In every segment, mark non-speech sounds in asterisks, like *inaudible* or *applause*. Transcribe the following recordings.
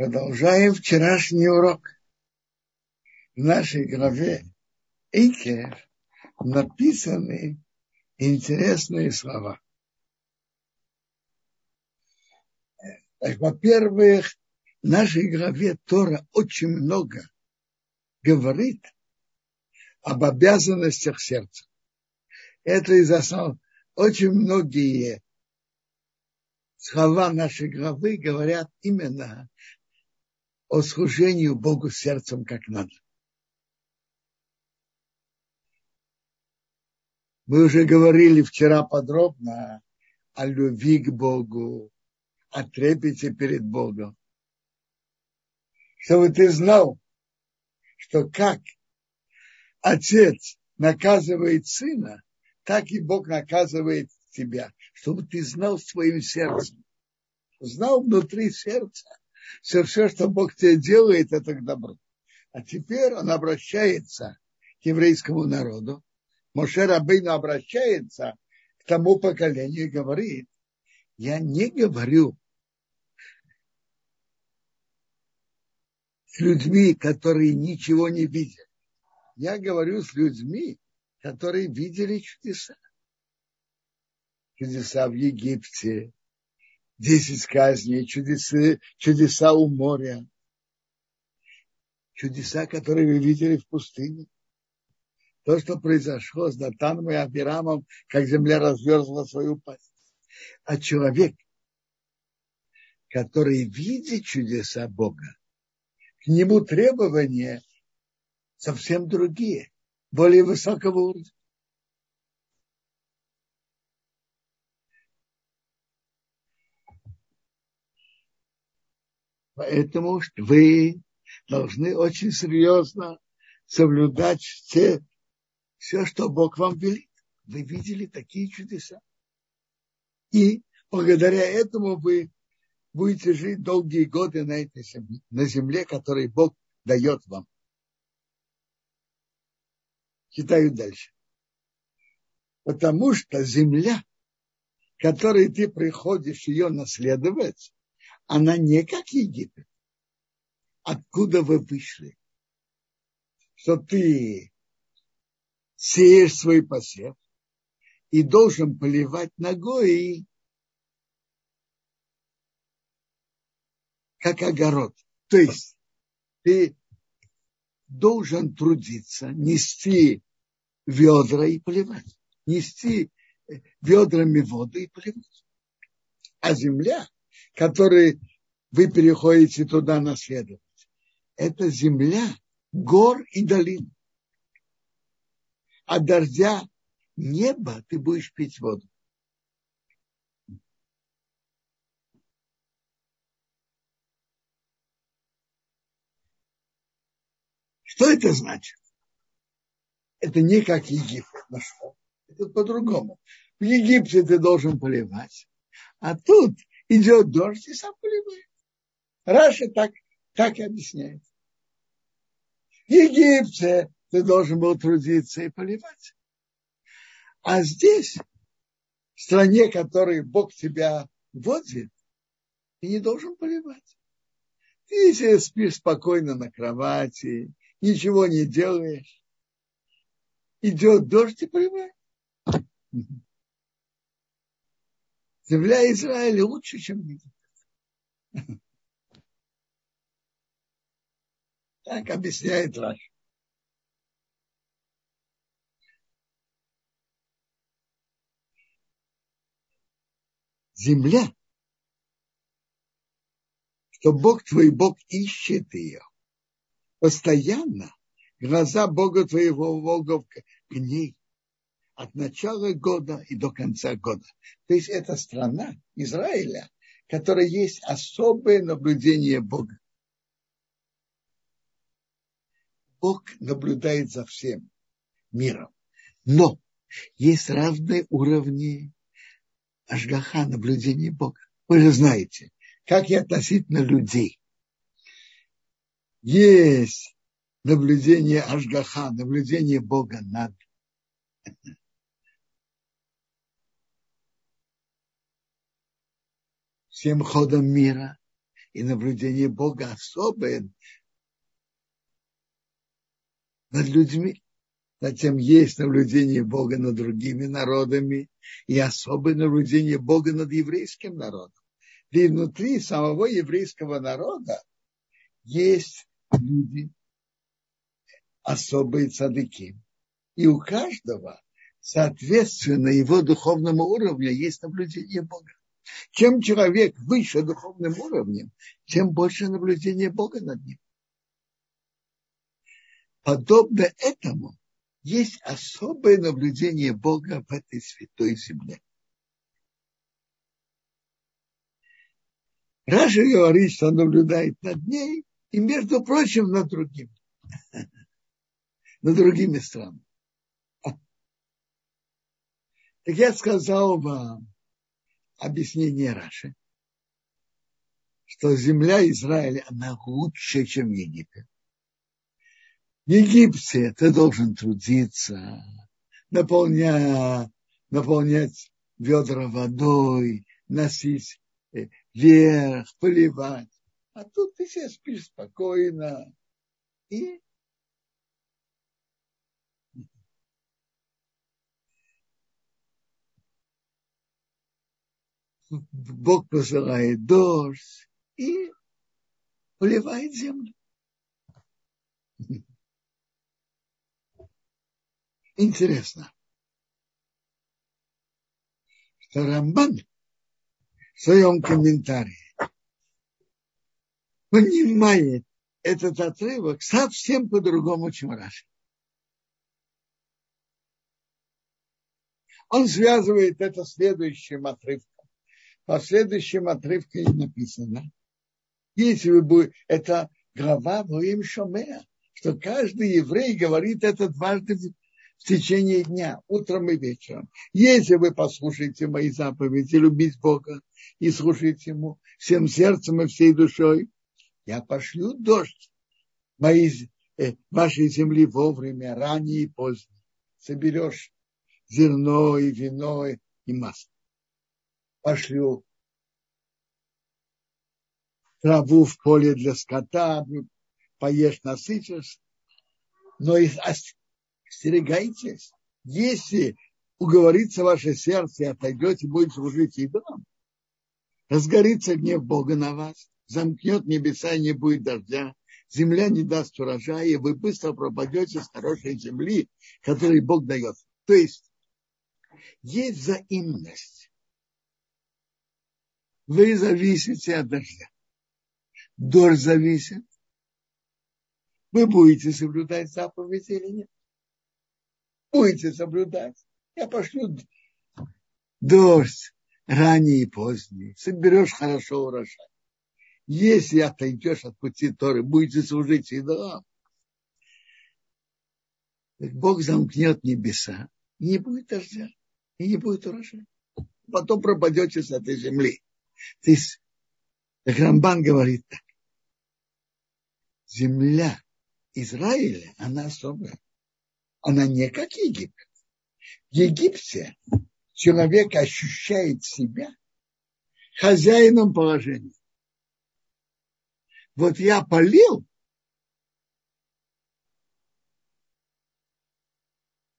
Продолжаем вчерашний урок. В нашей главе Эйкер написаны интересные слова. Во-первых, в нашей главе Тора очень много говорит об обязанностях сердца. Это из основ... Очень многие слова нашей главы говорят именно о служению Богу сердцем как надо. Мы уже говорили вчера подробно о любви к Богу, о трепете перед Богом. Чтобы ты знал, что как отец наказывает сына, так и Бог наказывает тебя, чтобы ты знал своим сердцем, знал внутри сердца, все, все, что Бог тебе делает, это к добру. А теперь он обращается к еврейскому народу. Моше Рабейну обращается к тому поколению и говорит, я не говорю с людьми, которые ничего не видят. Я говорю с людьми, которые видели чудеса. Чудеса в Египте, десять казней, чудеса, чудеса у моря, чудеса, которые вы видели в пустыне. То, что произошло с Датаном и Абирамом, как земля разверзла свою пасть. А человек, который видит чудеса Бога, к нему требования совсем другие, более высокого уровня. Поэтому вы должны очень серьезно соблюдать все, все, что Бог вам велит. Вы видели такие чудеса. И благодаря этому вы будете жить долгие годы на этой земле, на земле, которую Бог дает вам. Читаю дальше. Потому что земля, которой ты приходишь ее наследовать, она не как Египет. Откуда вы вышли? Что ты сеешь свой посев и должен поливать ногой, как огород. То есть ты должен трудиться, нести ведра и поливать. Нести ведрами воду и поливать. А земля который вы переходите туда наследовать. Это земля гор и долин. А дождя неба ты будешь пить воду. Что это значит? Это не как Египет. Это по-другому. В Египте ты должен поливать, а тут идет дождь и сам поливает. Раша так, так и объясняет. В Египте ты должен был трудиться и поливать. А здесь, в стране, которой Бог тебя вводит, ты не должен поливать. Ты себе спишь спокойно на кровати, ничего не делаешь. Идет дождь и поливаешь. Земля Израиля лучше, чем Египет. Так объясняет Раш. Земля, что Бог твой Бог ищет ее. Постоянно глаза Бога твоего Бога к ней от начала года и до конца года. То есть это страна Израиля, которая есть особое наблюдение Бога. Бог наблюдает за всем миром. Но есть разные уровни ажгаха, наблюдения Бога. Вы же знаете, как и относительно людей. Есть наблюдение ажгаха, наблюдение Бога над всем ходом мира. И наблюдение Бога особое над людьми. Затем есть наблюдение Бога над другими народами и особое наблюдение Бога над еврейским народом. И внутри самого еврейского народа есть люди, особые цадыки. И у каждого, соответственно, его духовному уровню есть наблюдение Бога. Чем человек выше духовным уровнем, тем больше наблюдения Бога над ним. Подобно этому есть особое наблюдение Бога в этой святой земле. Раша говорит, что он наблюдает над ней и, между прочим, над другими. *laughs* над другими странами. Так я сказал вам объяснение Раши, что земля Израиля, она лучше, чем Египет. В Египте ты должен трудиться, наполнять, наполнять ведра водой, носить э, вверх, поливать. А тут ты себе спишь спокойно и Бог посылает дождь и поливает землю. Интересно, что Рамбан в своем комментарии понимает этот отрывок совсем по-другому, чем Раши. Он связывает это следующим отрывком последующем отрывке написано, если вы будете, это глава Воим Шомея, что каждый еврей говорит это дважды в течение дня, утром и вечером. Если вы послушаете мои заповеди, любить Бога и слушать Ему всем сердцем и всей душой, я пошлю дождь моей, э, вашей земли вовремя, ранее и поздно. Соберешь зерно и вино и масло пошлю траву в поле для скота, поешь, насытишь. Но и остерегайтесь, если уговорится ваше сердце и отойдете, будете служить идолам, разгорится гнев Бога на вас, замкнет небеса и не будет дождя, земля не даст урожая, и вы быстро пропадете с хорошей земли, которую Бог дает. То есть есть взаимность вы зависите от дождя. Дождь зависит. Вы будете соблюдать заповеди или нет? Будете соблюдать. Я пошлю дождь ранний и поздний. Соберешь хорошо урожай. Если отойдешь от пути Торы, будете служить идолам, Бог замкнет небеса, и не будет дождя, и не будет урожая. Потом пропадете с этой земли. То есть, как Рамбан говорит так, земля Израиля, она особая. Она не как Египет. В Египте человек ощущает себя хозяином положения. Вот я полил,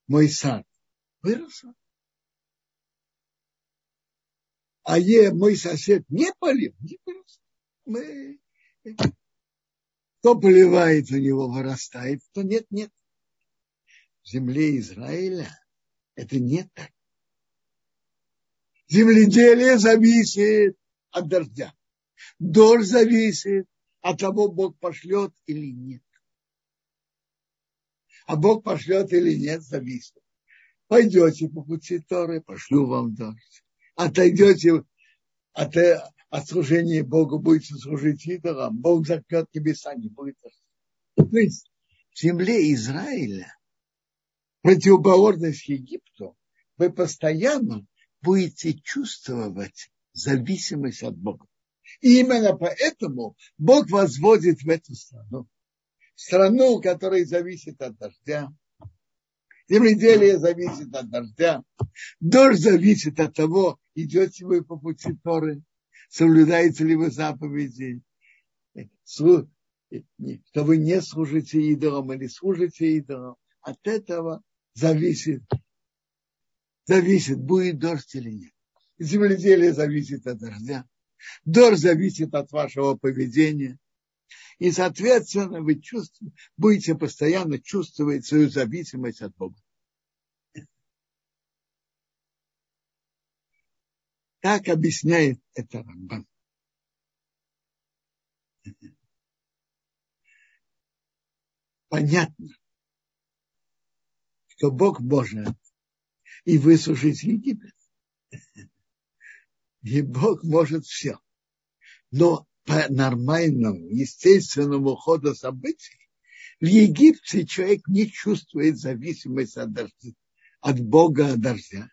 мой сад вырос а е, мой сосед не полил, не полил. Мы, кто поливает, у него вырастает, кто нет, нет. В земле Израиля это не так. Земледелие зависит от дождя. Дождь зависит от того, Бог пошлет или нет. А Бог пошлет или нет, зависит. Пойдете по пути Торы, пошлю вам дождь отойдете от, от служения Богу, будете служить идолам, Бог закрет небеса, не будет. То есть в земле Израиля противоположность Египту, вы постоянно будете чувствовать зависимость от Бога. И именно поэтому Бог возводит в эту страну. Страну, которая зависит от дождя, Земледелие зависит от дождя. Дождь зависит от того, идете вы по пути Торы, соблюдаете ли вы заповеди, что вы не служите идолам или служите идолам, от этого зависит, зависит, будет дождь или нет. Земледелие зависит от дождя. Дождь зависит от вашего поведения. И, соответственно, вы чувствуете, будете постоянно чувствовать свою зависимость от Бога. Так объясняет это Рамбан. Понятно, что Бог может и высушить Египет. И Бог может все. Но нормальному, естественному ходу событий в Египте человек не чувствует зависимость от, дождя, от Бога от дождя.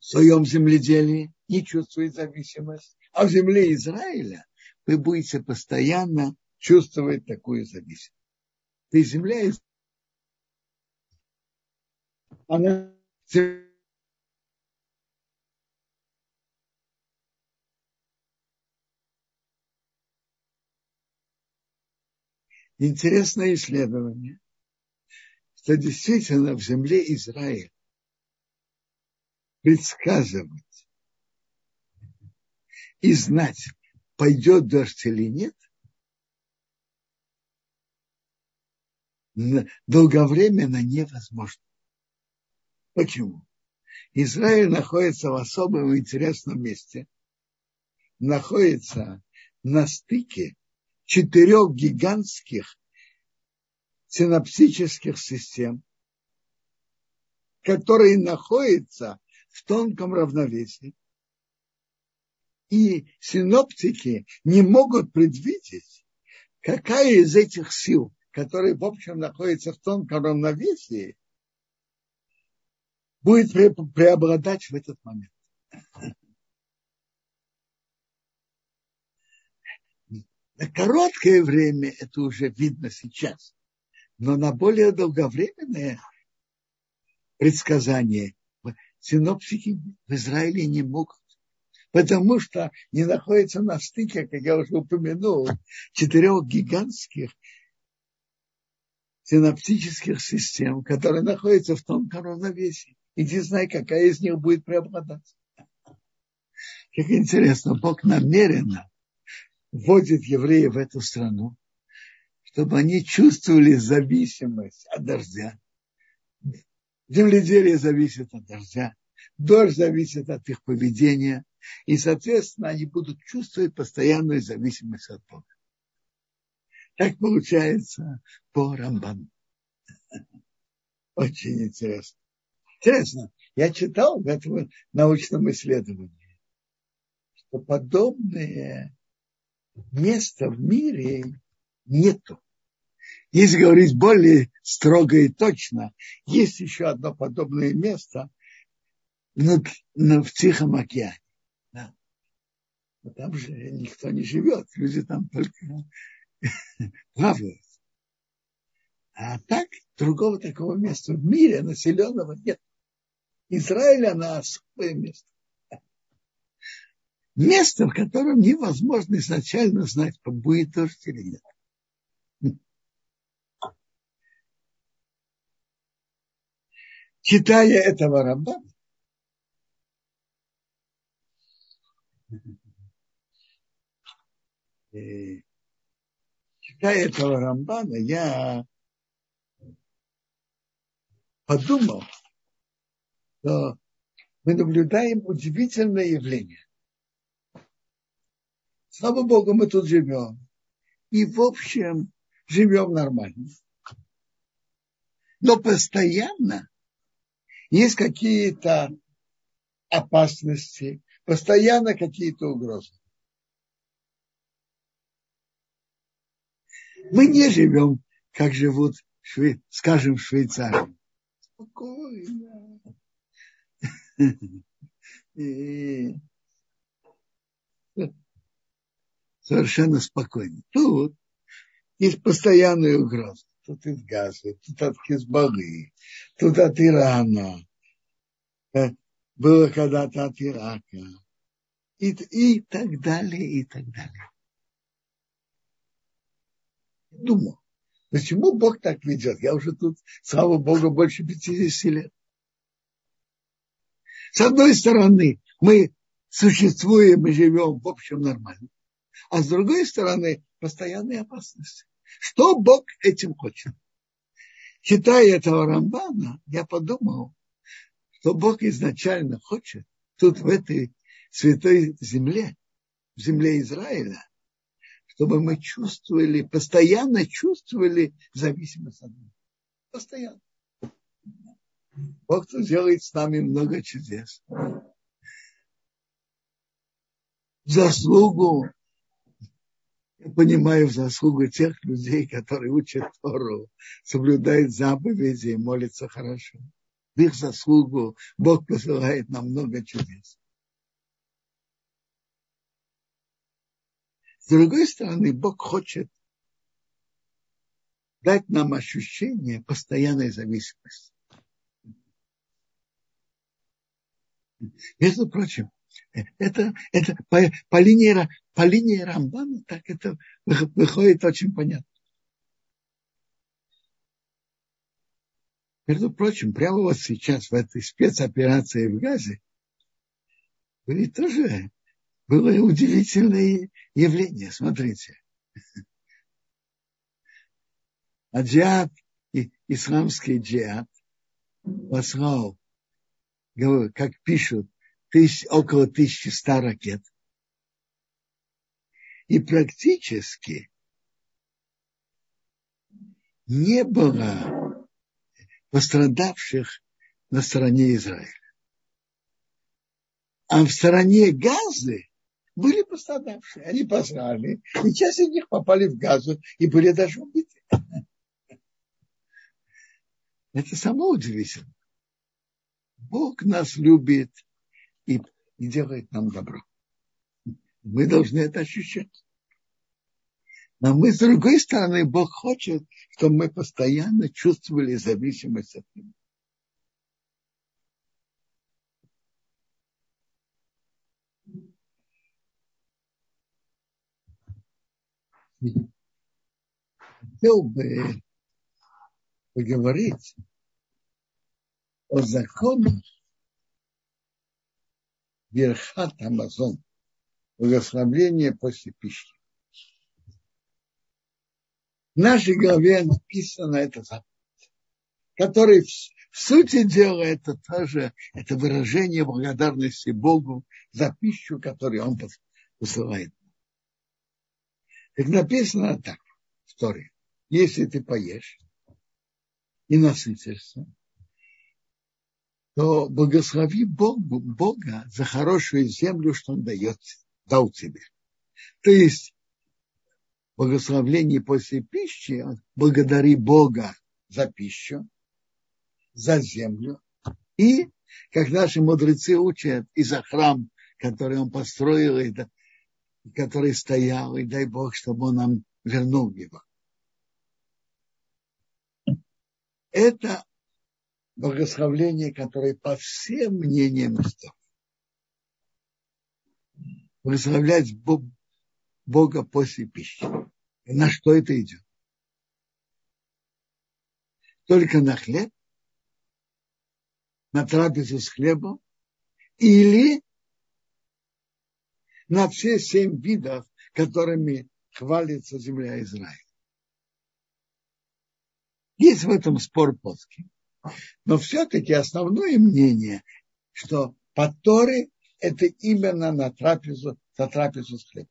В своем земледелии не чувствует зависимость. А в земле Израиля вы будете постоянно чувствовать такую зависимость. Ты земля она Интересное исследование, что действительно в земле Израиля предсказывать и знать, пойдет дождь или нет, долговременно невозможно. Почему? Израиль находится в особом интересном месте, находится на стыке четырех гигантских синаптических систем, которые находятся в тонком равновесии. И синоптики не могут предвидеть, какая из этих сил, которые, в общем, находятся в тонком равновесии, будет преобладать в этот момент. На короткое время это уже видно сейчас, но на более долговременное предсказание синоптики в Израиле не могут, потому что не находятся на стыке, как я уже упомянул, четырех гигантских синаптических систем, которые находятся в тонком равновесии. И не знаю, какая из них будет преобладать. Как интересно, Бог намеренно вводит евреев в эту страну, чтобы они чувствовали зависимость от дождя. Земледелие зависит от дождя, дождь зависит от их поведения, и, соответственно, они будут чувствовать постоянную зависимость от Бога. Так получается по Рамбану. Очень интересно. Интересно, я читал в этом научном исследовании, что подобные места в мире нету. Если говорить более строго и точно, есть еще одно подобное место в, в Тихом океане. Да. Но там же никто не живет, люди там только *laughs* плавают. А так, другого такого места в мире населенного нет. Израиль, она особое место место, в котором невозможно изначально знать, будет дождь или нет. Читая этого Рамбана, читая этого Рамбана, я подумал, что мы наблюдаем удивительное явление. Слава Богу, мы тут живем. И, в общем, живем нормально. Но постоянно есть какие-то опасности, постоянно какие-то угрозы. Мы не живем, как живут, скажем, в Швейцарии. Спокойно. *laughs* И совершенно спокойно. Тут есть постоянные угрозы. Тут из Газа, тут от Хизбаллы, тут от Ирана. Э, было когда-то от Ирака. и, и так далее, и так далее. Думаю, почему Бог так ведет? Я уже тут, слава Богу, больше 50 лет. С одной стороны, мы существуем и живем в общем нормально. А с другой стороны, постоянные опасности. Что Бог этим хочет? Читая этого Рамбана, я подумал, что Бог изначально хочет тут, в этой святой земле, в земле Израиля, чтобы мы чувствовали, постоянно чувствовали зависимость от Бога. Постоянно. Бог тут делает с нами много чудес. заслугу я понимаю заслугу тех людей, которые учат Тору, соблюдают заповеди и молятся хорошо. В их заслугу Бог посылает нам много чудес. С другой стороны, Бог хочет дать нам ощущение постоянной зависимости. Между прочим, это, это по, по, линии, по линии Рамбана так это выходит очень понятно. Между прочим, прямо вот сейчас в этой спецоперации в Газе были тоже было удивительное явление. Смотрите. А джиад, исламский джиад, послал, как пишут, тысяч, около 1100 ракет. И практически не было пострадавших на стороне Израиля. А в стороне Газы были пострадавшие. Они пострадали, и часть из них попали в Газу и были даже убиты. Это само удивительно. Бог нас любит – и, и делает нам добро. Мы должны это ощущать. Но мы, с другой стороны, Бог хочет, чтобы мы постоянно чувствовали зависимость от Него. Хотел бы поговорить о законах Верхат Амазон, благословление после пищи. В нашей главе написано это заповедь, который в сути дела это тоже это выражение благодарности Богу за пищу, которую Он посылает. Так написано так в Торе. Если ты поешь и насытишься, то благослови Богу, Бога за хорошую землю, что Он дает, дал тебе. То есть благословление после пищи, благодари Бога за пищу, за землю. И, как наши мудрецы учат, и за храм, который он построил, и который стоял, и дай Бог, чтобы он нам вернул его. Это благословление, которое по всем мнениям истории. Благословлять Бога после пищи. И на что это идет? Только на хлеб, на трапезу с хлебом или на все семь видов, которыми хвалится земля Израиля. Есть в этом спор плоский. Но все-таки основное мнение, что по Торе это именно на трапезу, за трапезу с хлебом.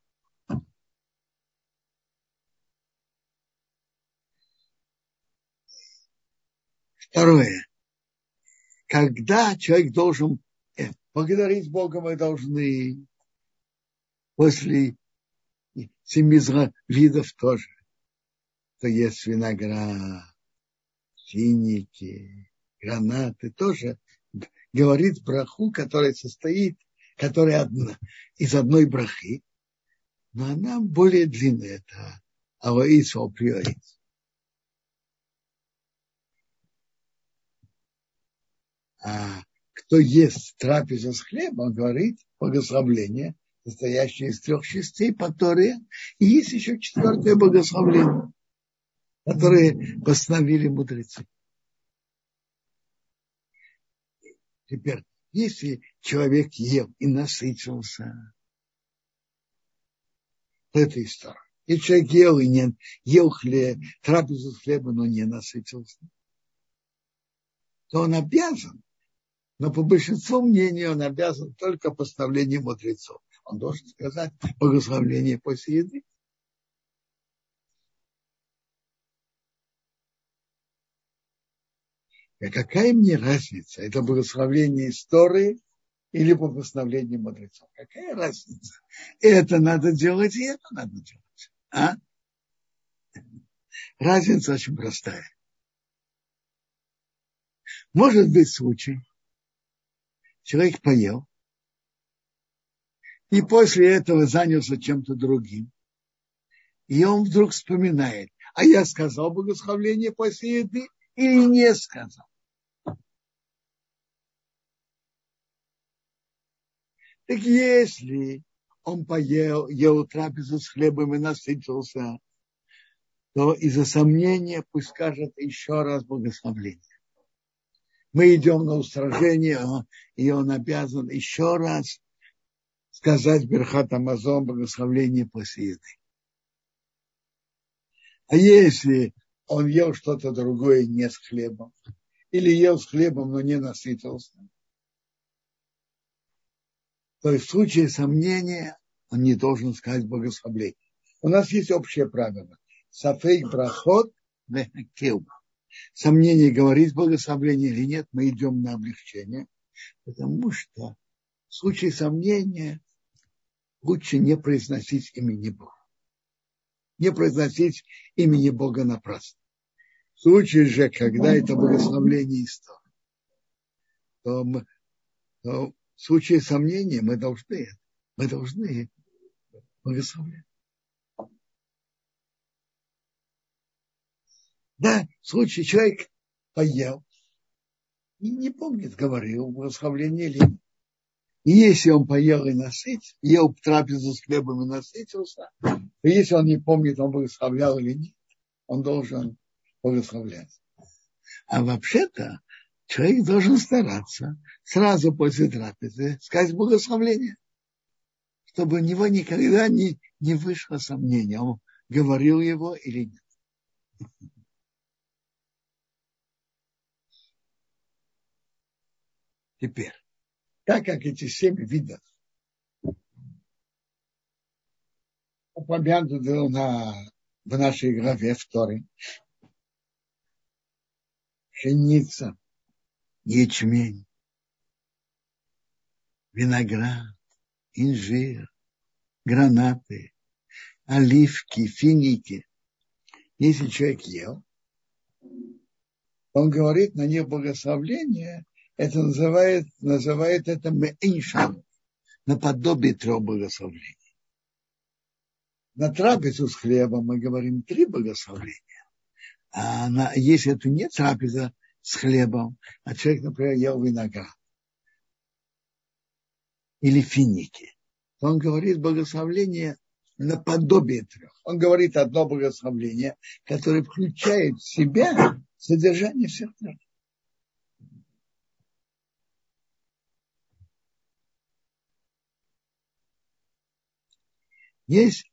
Второе. Когда человек должен э, благодарить Бога, мы должны после семи видов тоже. То есть виноград, финики, гранаты, тоже говорит браху, которая состоит, которая одна, из одной брахи, но она более длинная, это авоиц оприоиц. А кто ест трапезу с хлебом, говорит благословление состоящее из трех частей, которые и есть еще четвертое благословление, которое постановили мудрецы. Теперь, если человек ел и насытился, то это история. Если человек ел и не ел хлеб, трапезу хлеба, но не насытился, то он обязан, но по большинству мнений он обязан только поставлением мудрецов. Он должен сказать благословление после еды. А какая мне разница, это благословение истории или благословение мудрецов? Какая разница? Это надо делать, и это надо делать. А? Разница очень простая. Может быть случай, человек поел, и после этого занялся чем-то другим. И он вдруг вспоминает, а я сказал благословление после еды или не сказал. Так если он поел, ел трапезу с хлебом и насытился, то из-за сомнения пусть скажет еще раз благословление. Мы идем на устражение, и он обязан еще раз сказать Берхат Амазон благословление после еды. А если он ел что-то другое не с хлебом, или ел с хлебом, но не насытился, то есть в случае сомнения он не должен сказать благословление. У нас есть общее правило. Сафейк брахот вехакеуба. Сомнение, говорить благословление или нет, мы идем на облегчение, потому что в случае сомнения лучше не произносить имени Бога. Не произносить имени Бога напрасно. В случае же, когда это благословление истории, то, то в случае сомнения мы должны, мы должны благословлять. Да, в случае человек поел и не помнит, говорил благословление или нет. И если он поел и насытился, ел трапезу с хлебом и насытился, то если он не помнит, он благословлял или нет, он должен благословлять. А вообще-то человек должен стараться сразу после трапезы сказать благословление, чтобы у него никогда не, не вышло сомнения, он говорил его или нет. Теперь, так как эти семь видов упомянуты на, в нашей главе второй, пшеница, ячмень, виноград, инжир, гранаты, оливки, финики. Если человек ел, он говорит на них благословление, это называет, называет это меиншан, наподобие трех благословлений. На трапезу с хлебом мы говорим три благословления. А на, если это не трапеза с хлебом, а человек, например, ел виноград или финики, он говорит благословление наподобие трех. Он говорит одно благословление, которое включает в себя содержание всех трех. Есть,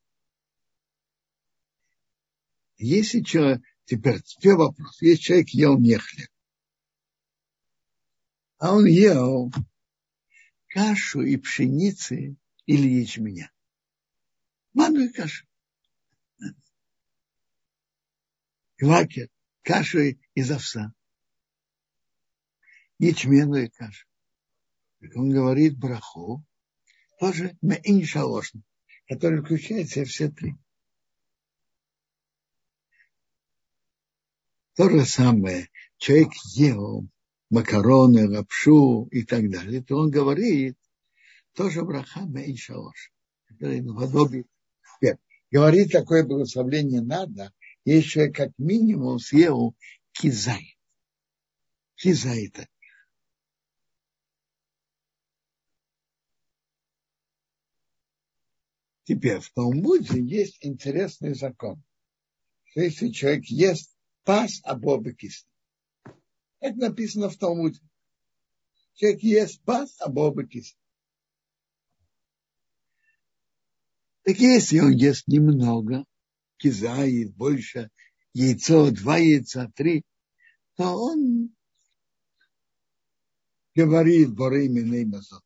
если человек, теперь, теперь вопрос, если человек ел не хлеб, а он ел кашу и пшеницы или ячменя. Манную кашу. Квакер, кашу из овса. Ячменную кашу. Он говорит браху, тоже меин шалошн, который включает в себя все три. То же самое, человек ел макароны, лапшу и так далее, то он говорит, тоже браха шалош. Наподобие. Говорит, такое благословление надо, если человек как минимум съел кизай. Кизай это. Теперь в Талмуде есть интересный закон. Если человек ест пас абоба кисни. Это написано в Талмуде. Человек ест пас абоба кисни. Так если он ест немного, кизает больше, яйцо, два яйца, три, то он говорит Борейминой Мазонот.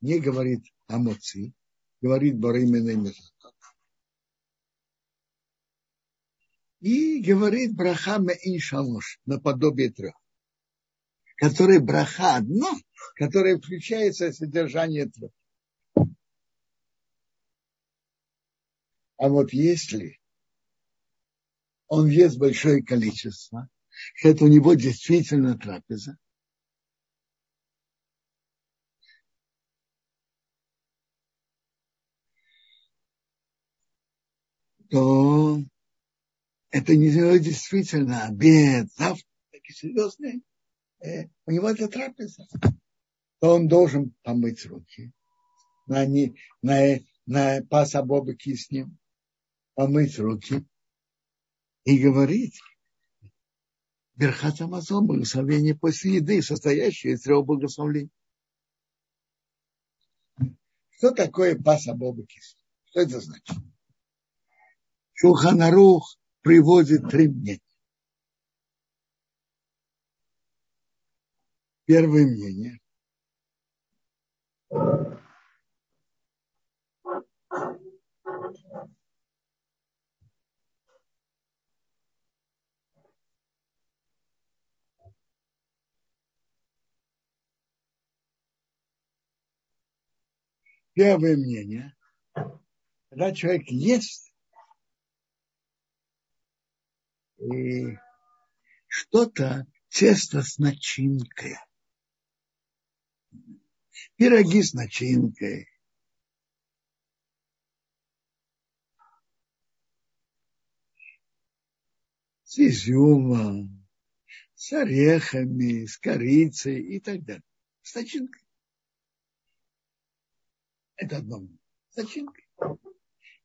Не говорит Амоци, говорит Борейминой Мазонот. И говорит Брахама Иншалош, наподобие трех. Который браха одно, которое включается в содержание трех. А вот если он ест большое количество, это у него действительно трапеза, то это не действительно обед, завтрак, такие серьезные. Э, у него это трапеза. То он должен помыть руки на, не, на, на паса Боба с ним, помыть руки и говорить Берхат Амазон, благословение после еды, состоящее из трех благословений. Что такое паса Боба Что это значит? Шулханарух приводит три мнения. Первое мнение. Первое мнение, когда человек ест и что-то тесто с начинкой. Пироги с начинкой. С изюмом, с орехами, с корицей и так далее. С начинкой. Это одно. С начинкой.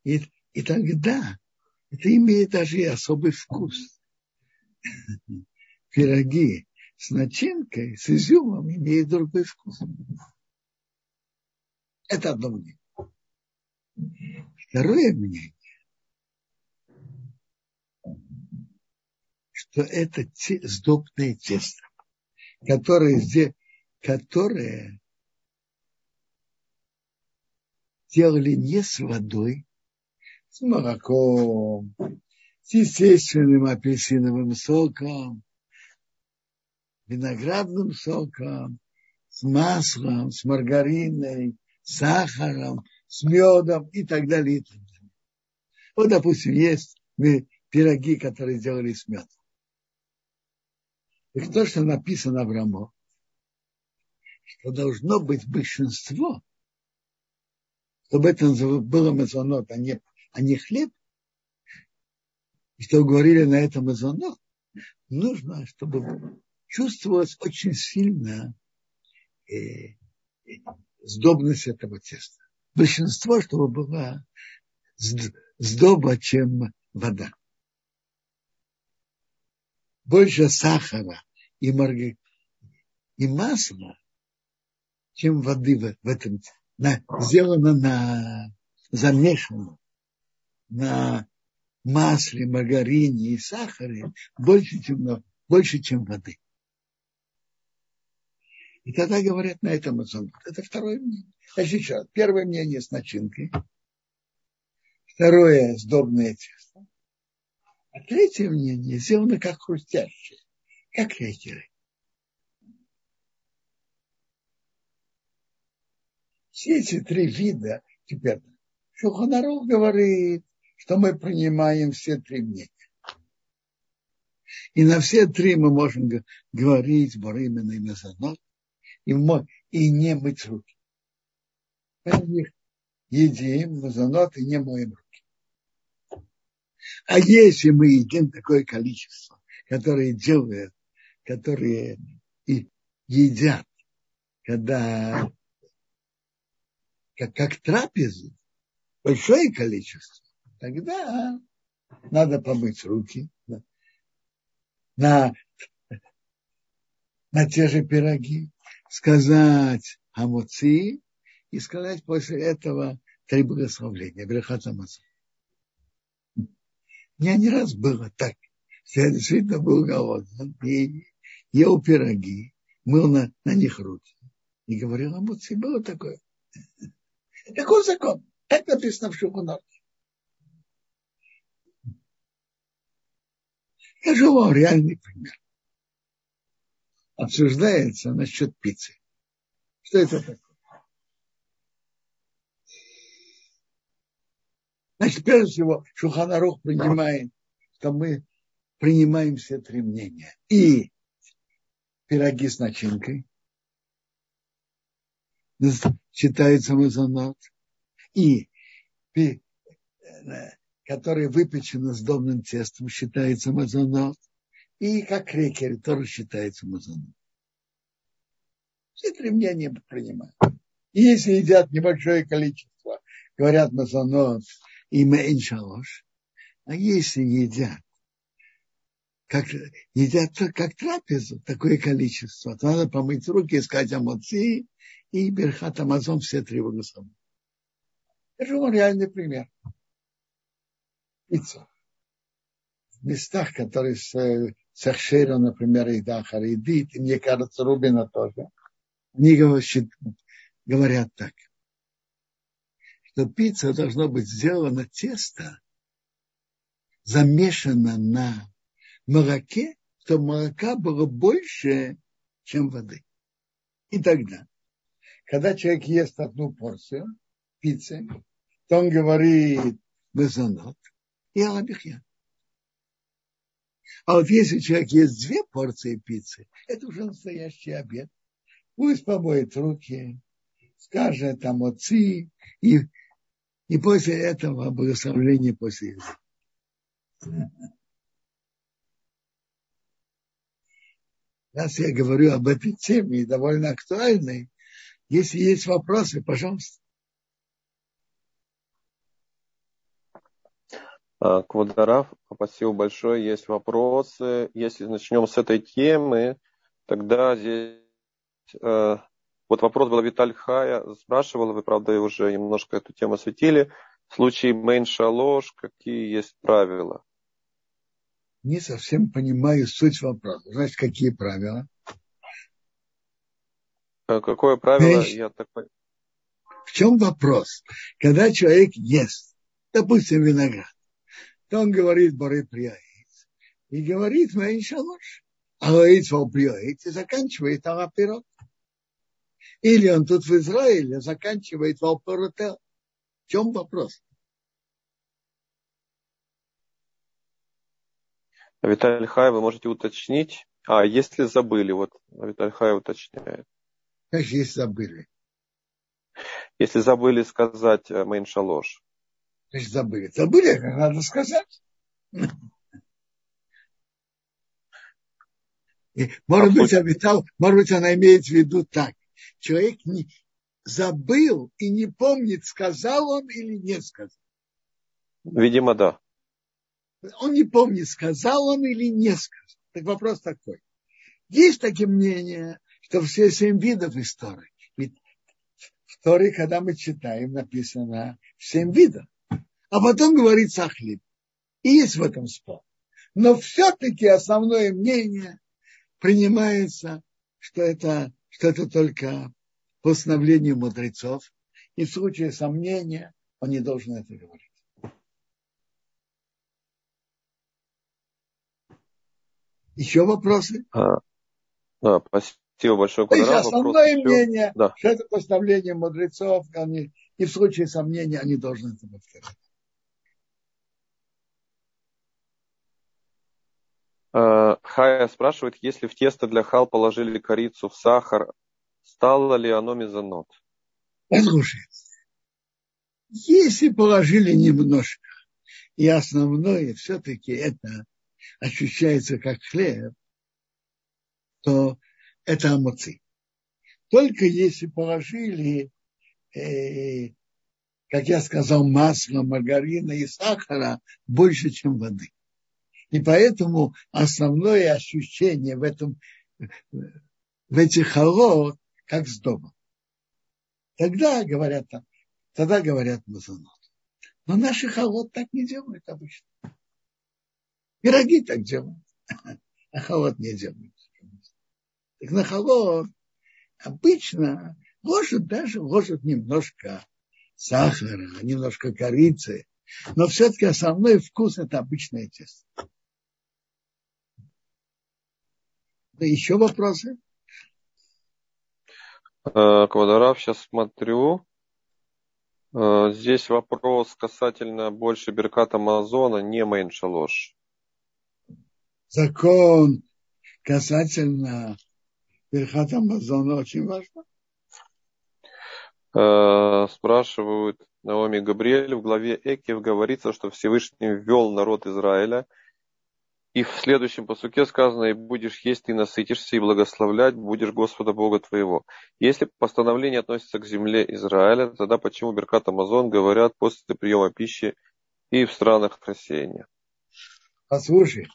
И, и тогда это имеет даже и особый вкус. Пироги с начинкой, с изюмом имеют другой вкус. Это одно мнение. Второе мнение, что это сдобное тесто, которое, которое делали не с водой, с молоком, с естественным апельсиновым соком, виноградным соком, с маслом, с маргариной, сахаром, с медом и так далее. И так далее. Вот, допустим, есть пироги, которые сделали с медом. И то, что написано в Рамо, что должно быть большинство, чтобы это было мезонот, а не а не хлеб, что говорили на этом изоно, нужно, чтобы чувствовалась очень сильно э, сдобность этого теста. Большинство, чтобы была сдоба, чем вода. Больше сахара и, марги... и масла, чем воды в, в этом. На, сделано на замешано на масле, маргарине и сахаре больше, чем, больше, чем воды. И тогда говорят на этом Это второе мнение. А сейчас первое мнение с начинкой. Второе сдобное тесто. А третье мнение сделано как хрустящее, как крекеры. Все эти три вида, теперь Шуханарух говорит, что мы принимаем все три мнения. И на все три мы можем говорить Боримина и Мезонот, и, и не мыть руки. Мы их едим Мезонот и не моем руки. А если мы едим такое количество, которое делают, которые и едят, когда как, как трапезу, большое количество, тогда надо помыть руки на, на те же пироги, сказать амуци и сказать после этого три благословления, брехат амацу. У меня не раз было так, что я действительно был голоден и ел пироги, мыл на, на них руки и говорил амуци. Было такое. Такой закон. Так написано в Шухунах. Скажу вам реальный пример. Обсуждается насчет пиццы. Что это такое? Значит, прежде всего, Шуханарух принимает, что мы принимаем все три мнения. И пироги с начинкой считается мазонот. И который выпечен сдобным тестом, считается мазонот. И как крекер тоже считается мазонот. Все три мнения принимают. И если едят небольшое количество, говорят мазонот и мейн шалош, а если едят как, едят как трапезу, такое количество, то надо помыть руки, искать амоци и берхат амазон все три благословения. Это же реальный пример пицца. Местах, которые с, с например, и Харидит, и мне кажется, Рубина тоже, они говорят так, что пицца должно быть сделана тесто, замешано на молоке, чтобы молока было больше, чем воды. И тогда, когда человек ест одну порцию пиццы, то он говорит мезонот, и алабихья. А вот если человек ест две порции пиццы, это уже настоящий обед. Пусть помоет руки, скажет там отцы, и, и после этого благословление после еды. Раз я говорю об этой теме, довольно актуальной, если есть вопросы, пожалуйста. А, Квадарав, спасибо большое. Есть вопросы. Если начнем с этой темы, тогда здесь... Э, вот вопрос был Виталь Хая, спрашивал, вы, правда, уже немножко эту тему осветили. В случае мейн шалош, какие есть правила? Не совсем понимаю суть вопроса. Значит, какие правила? А какое правило? Мейн... Я так... В чем вопрос? Когда человек ест, допустим, виноград, то он говорит Боры Прияиц и говорит Мейн Шалош. А говорит Вал Прияиц и заканчивает Алапирот. Или он тут в Израиле заканчивает Валпоротел. В чем вопрос? Виталий Хай, вы можете уточнить? А, если забыли, вот Виталий Хай уточняет. Как если забыли? Если забыли сказать э, Мейн Шалош. Значит, забыли. Забыли, надо сказать. И, может быть, обитал, может быть, она имеет в виду так. Человек не забыл и не помнит, сказал он или не сказал. Видимо, да. Он не помнит, сказал он или не сказал. Так вопрос такой. Есть такие мнения, что все семь видов истории. Ведь в Торе, когда мы читаем, написано семь видов а потом говорится о хлебе. И есть в этом спор. Но все-таки основное мнение принимается, что это, что это только постановление мудрецов. И в случае сомнения он не должен это говорить. Еще вопросы? А, да, спасибо большое. То есть основное Вопрос мнение, да. что это постановление мудрецов, они, и в случае сомнения они должны это повторять. Хая спрашивает, если в тесто для хал положили корицу в сахар, стало ли оно мезонот? Послушай, если положили немножко, и основное все-таки это ощущается как хлеб, то это амоци. Только если положили э, как я сказал, масла, маргарина и сахара больше, чем воды. И поэтому основное ощущение в, этом, в этих халот, как сдоба. Тогда говорят, тогда говорят мазанот. Но наши халот так не делают обычно. Пироги так делают, а халот не делают. Так на халот обычно ложат даже ложат немножко сахара, немножко корицы, но все-таки основной вкус это обычное тесто. Еще вопросы? Э, Квадорав, сейчас смотрю. Э, здесь вопрос касательно больше Берката Амазона, не Мейншалош. Закон касательно Берката Амазона очень важно. Э, спрашивают Наоми Габриэль, в главе Экев говорится, что Всевышний ввел народ Израиля – и в следующем посуке сказано, и будешь есть, и насытишься, и благословлять будешь Господа Бога твоего. Если постановление относится к земле Израиля, тогда почему Беркат Амазон говорят после приема пищи и в странах рассеяния? Послушай,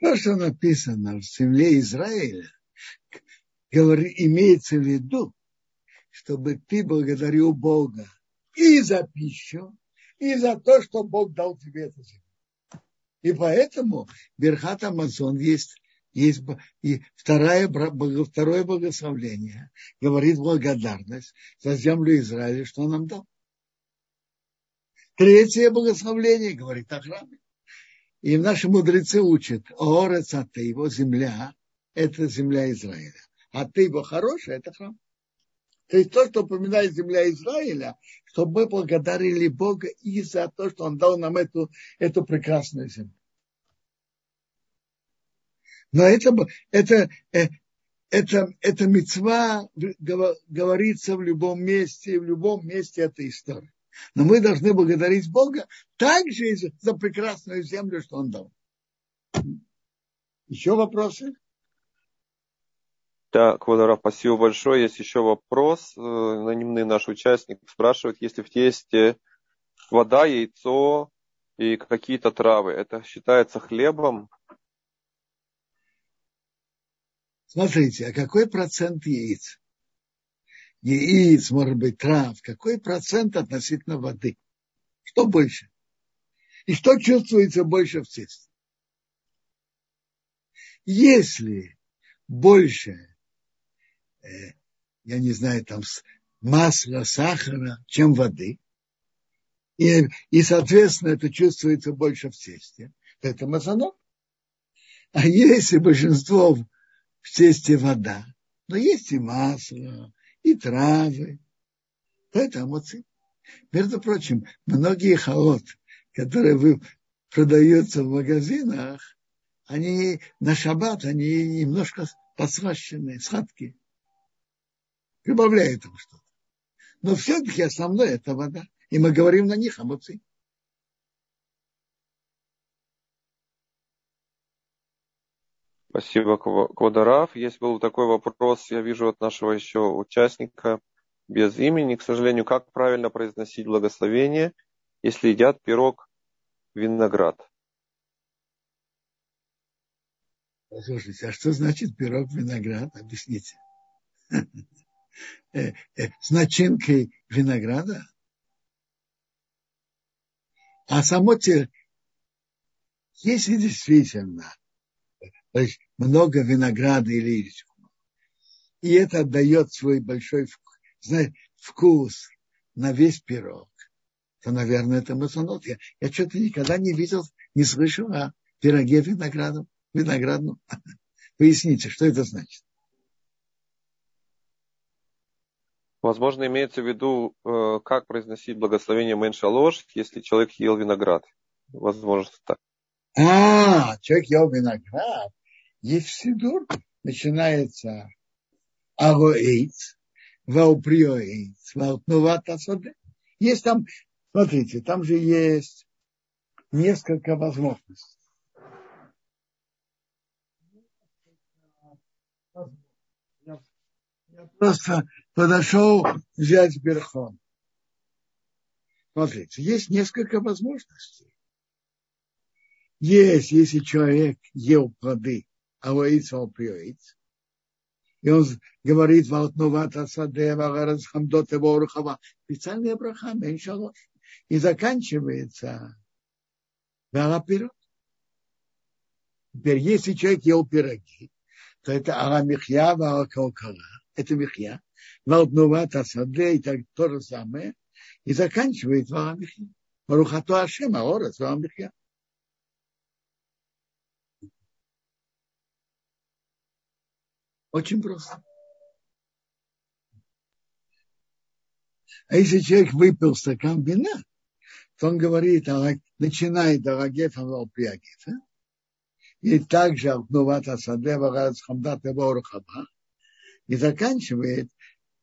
то, что написано в земле Израиля, говори, имеется в виду, чтобы ты благодарил Бога и за пищу, и за то, что Бог дал тебе эту землю. И поэтому Берхат Амазон есть, есть и второе, второе благословление говорит благодарность за землю Израиля, что он нам дал. Третье благословление говорит о храме. И наши мудрецы учат, Орец ты его земля, это земля Израиля. А ты его хорошая, это храм. То есть то, что упоминает земля Израиля, чтобы мы благодарили Бога и за то, что Он дал нам эту, эту прекрасную землю. Но это, это, э, это, это мецва говорится в любом месте, в любом месте этой истории. Но мы должны благодарить Бога также за прекрасную землю, что Он дал. Еще вопросы? Так, Владара, спасибо большое. Есть еще вопрос. Э, анонимный наш участник спрашивает, если в тесте вода, яйцо и какие-то травы, это считается хлебом? Смотрите, а какой процент яиц? Яиц, может быть, трав. Какой процент относительно воды? Что больше? И что чувствуется больше в тесте? Если больше, э, я не знаю, там масла, сахара, чем воды, и, и, соответственно, это чувствуется больше в тесте, то это мазанок. А если большинство в тесте вода, но есть и масло, и травы. Это амоци. Между прочим, многие хаот, которые продаются в магазинах, они на шаббат, они немножко подслащенные, сладкие. Прибавляют им что-то. Но все-таки основное это вода. И мы говорим на них амоци. Спасибо, Квадарав. Есть был такой вопрос, я вижу от нашего еще участника без имени, к сожалению, как правильно произносить благословение, если едят пирог виноград? Послушайте, а что значит пирог виноград? Объясните. Э, э, с начинкой винограда? А само те, если действительно то есть много винограда или ириску. И это отдает свой большой знаете, вкус на весь пирог. То, наверное, это масонот. Я, я что-то никогда не видел, не слышал о пироге виноградом, виноградном. *laughs* Поясните, что это значит? Возможно, имеется в виду, э, как произносить благословение меньше ложь, если человек ел виноград. Возможно, так. А, человек ел виноград. Есть сидур, начинается агоэйц, вауприоэйц, ваутнувата соде. Есть там, смотрите, там же есть несколько возможностей. Я просто подошел взять берхон. Смотрите, есть несколько возможностей. Есть, если человек ел плоды, а воится оприоиц, и он говорит, Валтнувата Садева, Гаразхамдоте Ворухава, специальный Абрахам, Меншалош. И заканчивается Вараперот. Теперь, если человек ел пироги, то это Арамихья, Варакалкара, это Михья, Валтнувата Саде, и так то же самое, и заканчивает Варамихья. Барухато Ашем, Аорас, Варамихья. Очень просто. А если человек выпил стакан вина, то он говорит, начинает Арагефа Валпиагефа, и также Алпнувата Садева Радхамдата Ворухаба, и заканчивает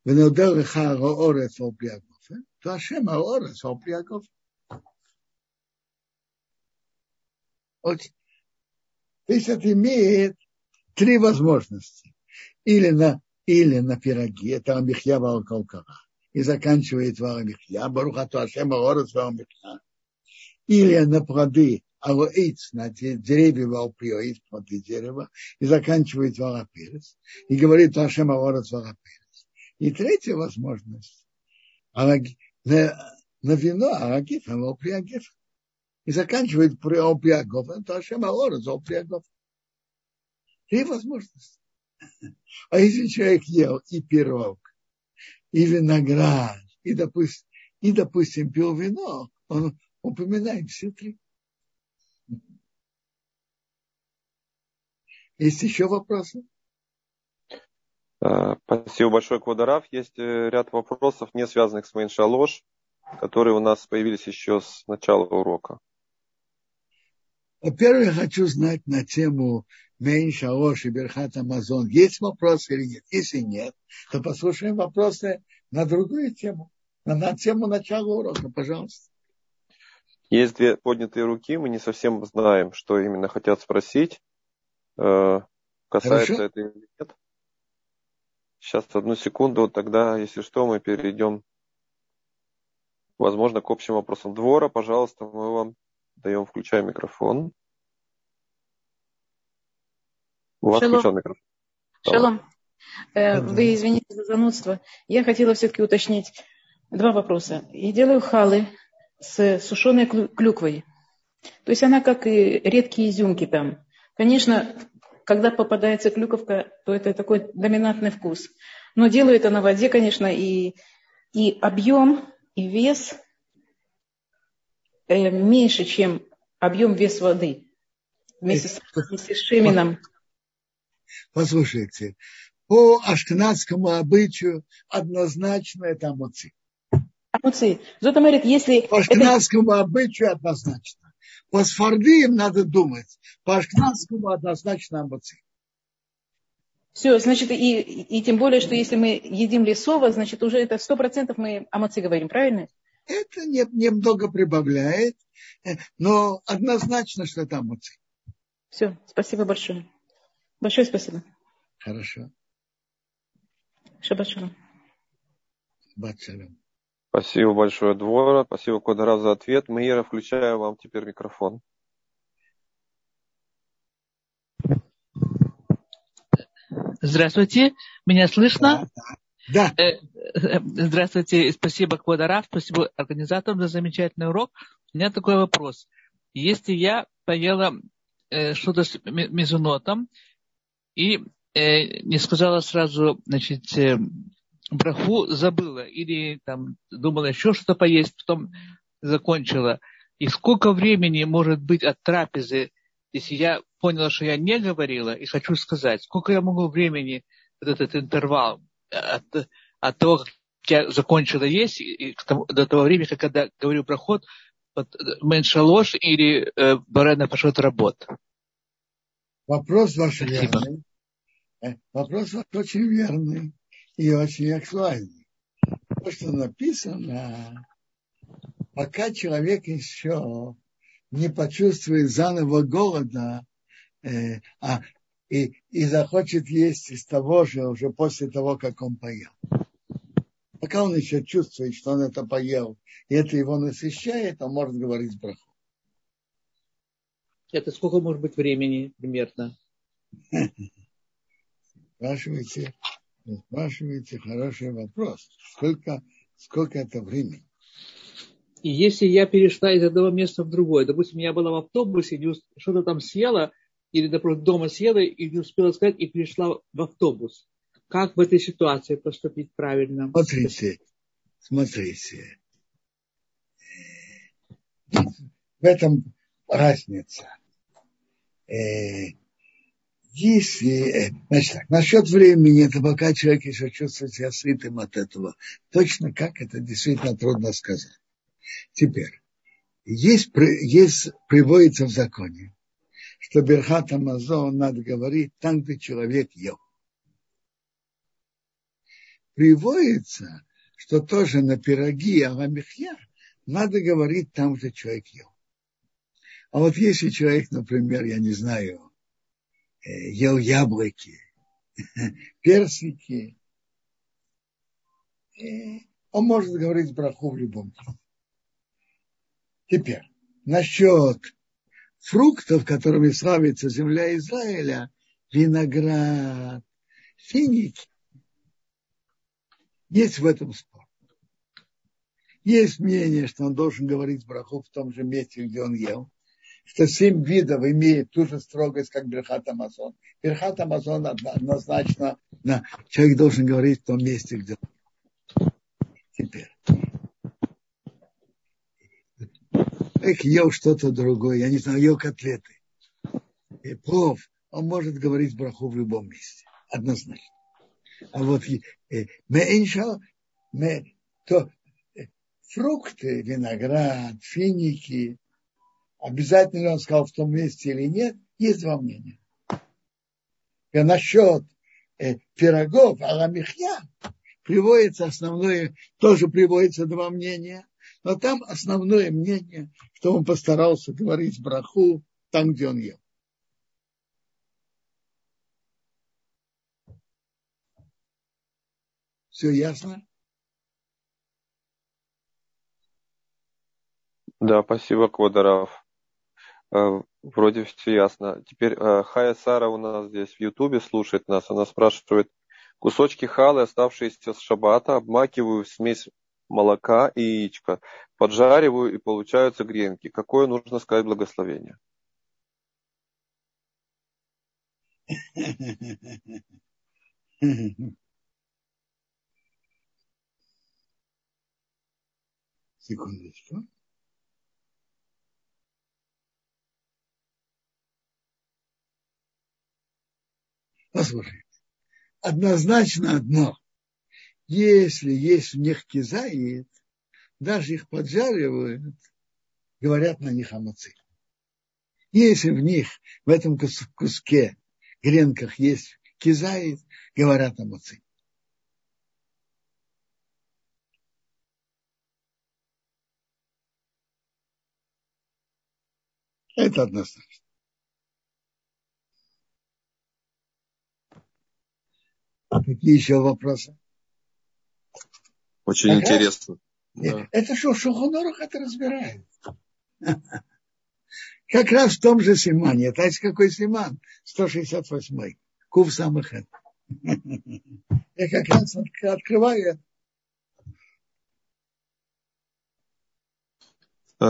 Венудел Реха Орес Валпиагефа, то Ашем Орес Валпиагефа. Вот. То есть это имеет три возможности или на, или на пироги, это Амбихья Валкалкара, и заканчивает Варамихья, Барухату Ашем Аорес Варамихья, или на плоды. Алоиц, на деревья Валпиоиц, плоды дерева, и заканчивает Валаперес, и говорит Ашем Аорес Валаперес. И третья возможность, на, на вино Арагиф, Валпиагиф, и заканчивает при Алпиагов, это Ашем Аорес Валпиагов. Три возможности. А если человек ел и пирог, и виноград, и, допустим, и, допустим пил вино, он упоминает все три. Есть еще вопросы? Э, спасибо большое, Квадарав. Есть э, ряд вопросов, не связанных с Мейншалош, которые у нас появились еще с начала урока. Во-первых, я хочу знать на тему меньше Аош и Берхат Амазон. Есть вопросы или нет? Если нет, то послушаем вопросы на другую тему, на, на тему начала урока, пожалуйста. Есть две поднятые руки, мы не совсем знаем, что именно хотят спросить. Э, касается Хорошо. это или нет. Сейчас одну секунду, тогда, если что, мы перейдем, возможно, к общим вопросам. Двора, пожалуйста, мы вам даем, включаем микрофон. У вас Шалом. включен микрофон. Шалом. Э, вы извините за занудство. Я хотела все-таки уточнить два вопроса. Я делаю халы с сушеной клюквой. То есть она как и редкие изюмки там. Конечно, когда попадается клюковка, то это такой доминантный вкус. Но делаю это на воде, конечно, и, и объем, и вес э, меньше, чем объем вес воды. Вместе с, вместе с шемином. Послушайте, по аштанадскому обычаю однозначно это амуци. Амуци. Зато говорит, если... По аштанадскому это... обычаю однозначно. По сфардиям надо думать. По аштанадскому однозначно амуци. Все, значит, и, и тем более, что если мы едим лесово, значит, уже это сто процентов мы маце говорим, правильно? Это не, немного прибавляет, э, но однозначно, что это амуци. Все, спасибо большое. Большое спасибо. Хорошо. Шаббат шалом. Спасибо большое, Двора. Спасибо, Кодара, за ответ. Маира, включаю вам теперь микрофон. Здравствуйте, меня слышно? Да. да. Э, э, здравствуйте, спасибо, Квадара, спасибо организаторам за замечательный урок. У меня такой вопрос. Если я поела э, что-то с мезонотом, и э, не сказала сразу, значит, э, браху забыла или там думала еще что-то поесть, потом закончила. И сколько времени может быть от трапезы, если я поняла, что я не говорила и хочу сказать, сколько я могу времени, вот этот интервал от, от того, как я закончила есть, и тому, до того времени, когда говорю проход, вот, меньшалош или э, барена пошел работ. Вопрос ваш Спасибо. верный. Э, вопрос ваш очень верный и очень актуальный. То, что написано, пока человек еще не почувствует заново голода, э, а, и, и захочет есть из того же уже после того, как он поел. пока он еще чувствует, что он это поел, и это его насыщает, он может говорить браху. Это сколько может быть времени примерно? Спрашиваете, спрашиваете хороший вопрос. Сколько, сколько это времени? И если я перешла из одного места в другое, допустим, я была в автобусе, что-то там съела, или, допустим, дома съела и не успела сказать, и перешла в автобус. Как в этой ситуации поступить правильно? Смотрите, смотрите. В этом разница. Э, если, э, значит так, насчет времени, это пока человек еще чувствует себя сытым от этого. Точно как, это действительно трудно сказать. Теперь, есть, есть приводится в законе, что Берхат Амазон надо говорить там, где человек ел. Приводится, что тоже на пироги Аламихья надо говорить там, где человек ел. А вот если человек, например, я не знаю, э, ел яблоки, *laughs* персики, он может говорить браху в любом. Теперь, насчет фруктов, которыми славится земля Израиля, виноград, финики, есть в этом спор. Есть мнение, что он должен говорить браху в том же месте, где он ел, что семь видов имеет ту же строгость, как Берхат Амазон. Берхат Амазон однозначно на, человек должен говорить в том месте, где он Теперь, человек ел что-то другое, я не знаю, ел котлеты, и плов, он может говорить браху в любом месте, однозначно. А вот э, меньше, то э, фрукты, виноград, финики, обязательно ли он сказал в том месте или нет, есть два мнения. И насчет э, пирогов, аламихья, приводится основное, тоже приводится два мнения. Но там основное мнение, что он постарался говорить браху там, где он ел. Все ясно? Да, спасибо, Квадарав. Э, вроде все ясно. Теперь э, Хая Сара у нас здесь в Ютубе слушает нас. Она спрашивает, кусочки халы, оставшиеся с шабата, обмакиваю в смесь молока и яичка. Поджариваю и получаются гренки. Какое нужно сказать благословение? *laughs* Секундочку. Послушайте, однозначно одно если есть в них кизаид, даже их поджаривают, говорят на них амацы. Если в них, в этом куске, гренках есть кизаид, говорят амацы. Это однозначно. Какие еще вопросы? Очень как интересно. Да. Это что, Шухонорах это разбирает. *laughs* Как раз в том же Симане. Это какой Симан? 168-й. Кув самых это. *laughs* Я как раз открываю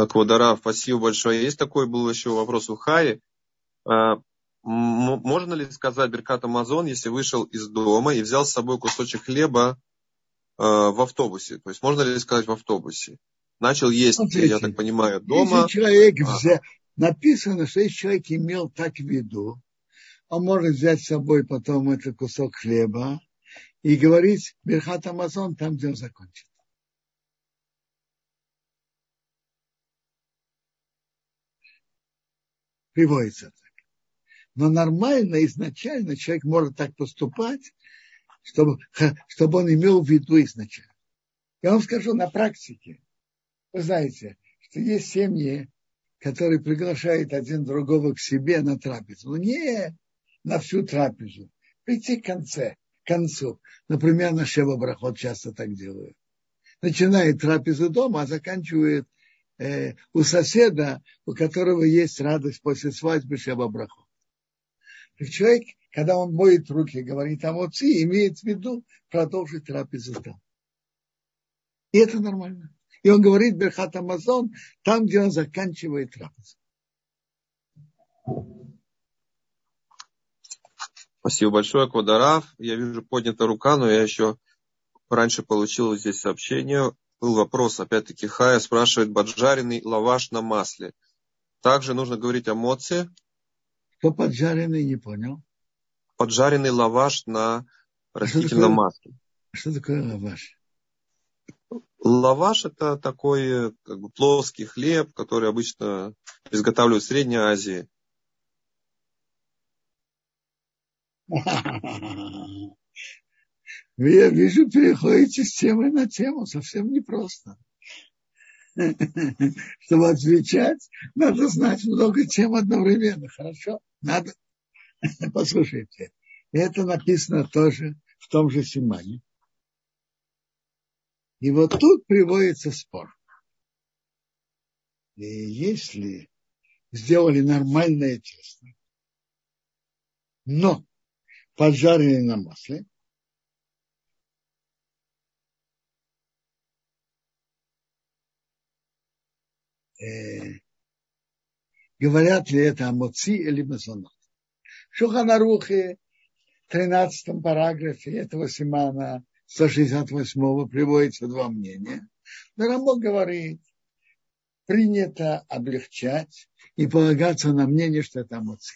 Квадара, спасибо большое. Есть такой был еще вопрос у Хаи. Можно ли сказать Беркат Амазон, если вышел из дома и взял с собой кусочек хлеба Э, в автобусе. То есть можно ли сказать в автобусе? Начал есть, Смотрите, я так понимаю, дома. Если человек а. написано, что если человек имел так в виду, он может взять с собой потом этот кусок хлеба и говорить Берхат Амазон там, где он закончит. Приводится так. Но нормально изначально человек может так поступать, чтобы, чтобы он имел в виду изначально. Я вам скажу на практике. Вы знаете, что есть семьи, которые приглашают один другого к себе на трапезу. Но не на всю трапезу. Прийти к конце, к концу. Например, на Шева Брахот часто так делают. начинает трапезу дома, а заканчивает э, у соседа, у которого есть радость после свадьбы Человек, когда он моет руки, говорит о моци, имеет в виду продолжить трапезу там. И это нормально. И он говорит Берхат Амазон там, где он заканчивает трапезу. Спасибо большое, Квадарав. Я вижу поднята рука, но я еще раньше получил здесь сообщение. Был вопрос, опять-таки, Хая спрашивает, поджаренный лаваш на масле. Также нужно говорить о моце. Кто поджаренный, не понял. Поджаренный лаваш на растительном а масле. Что такое лаваш? Лаваш это такой как бы, плоский хлеб, который обычно изготавливают в Средней Азии. *laughs* Вы, я вижу, переходите с темы на тему. Совсем непросто. *laughs* Чтобы отвечать, надо знать много тем одновременно. Хорошо? Надо. *laughs* Послушайте. Это написано тоже в том же Симане. И вот тут приводится спор. И если сделали нормальное тесто, но поджарили на масле. Э, говорят ли это о моци или мазонот? В Шуханарухе, в 13 параграфе этого Симана 168 приводится два мнения. Но Рамбо говорит, принято облегчать и полагаться на мнение, что это моци.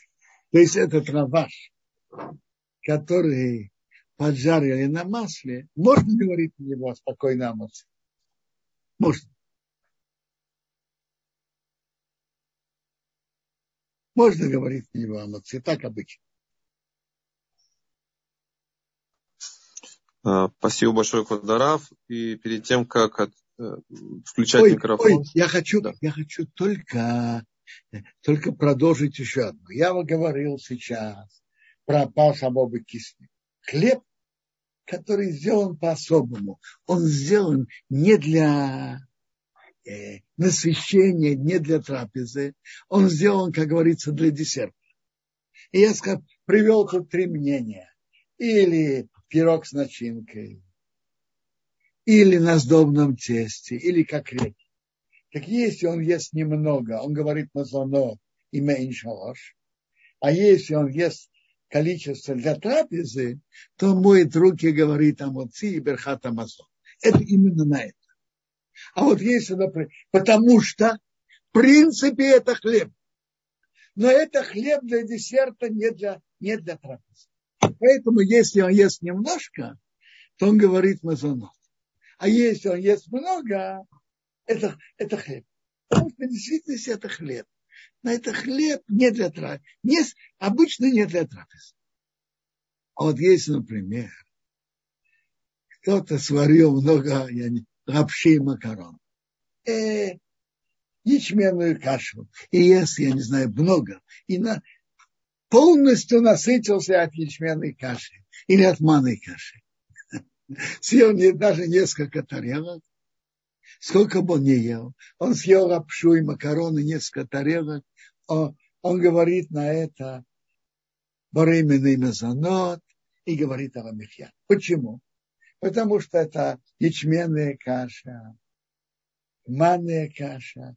То есть этот раваш, которые поджарили на масле, можно говорить на него спокойно о масле? Можно. Можно говорить на него о масле, так обычно. А, спасибо большое, Квадарав. И перед тем, как от, э, включать ой, микрофон. Ой, я хочу, да. я хочу только, только продолжить еще одно. Я вам говорил сейчас пропал самого кислый. Хлеб, который сделан по-особому, он сделан не для э, насыщения, не для трапезы, он сделан, как говорится, для десерта. И я сказал, привел тут три мнения. Или пирог с начинкой, или на сдобном тесте, или как реки. Так если он ест немного, он говорит мазоно и меньше а если он ест количество для трапезы, то моет руки, говорит Амоци и Берхат Амазон. Это именно на это. А вот если, например, потому что в принципе это хлеб. Но это хлеб для десерта, не для, не для трапезы. Поэтому если он ест немножко, то он говорит мазонот. А если он ест много, это, это хлеб. Потому что в действительности это хлеб но это хлеб не для трапезы. Обычно не для трапезы. А вот если, например, кто-то сварил много я не, лапши макарон, э, ячменную кашу, и ест, я не знаю, много, и на, полностью насытился от ячменной каши или от манной каши. *laughs* Съел не, даже несколько тарелок, сколько бы он не ел. Он съел лапшу и макароны, несколько тарелок. Он, он говорит на это Барейменный мезонот и говорит о Ламихья. Почему? Потому что это ячменная каша, манная каша.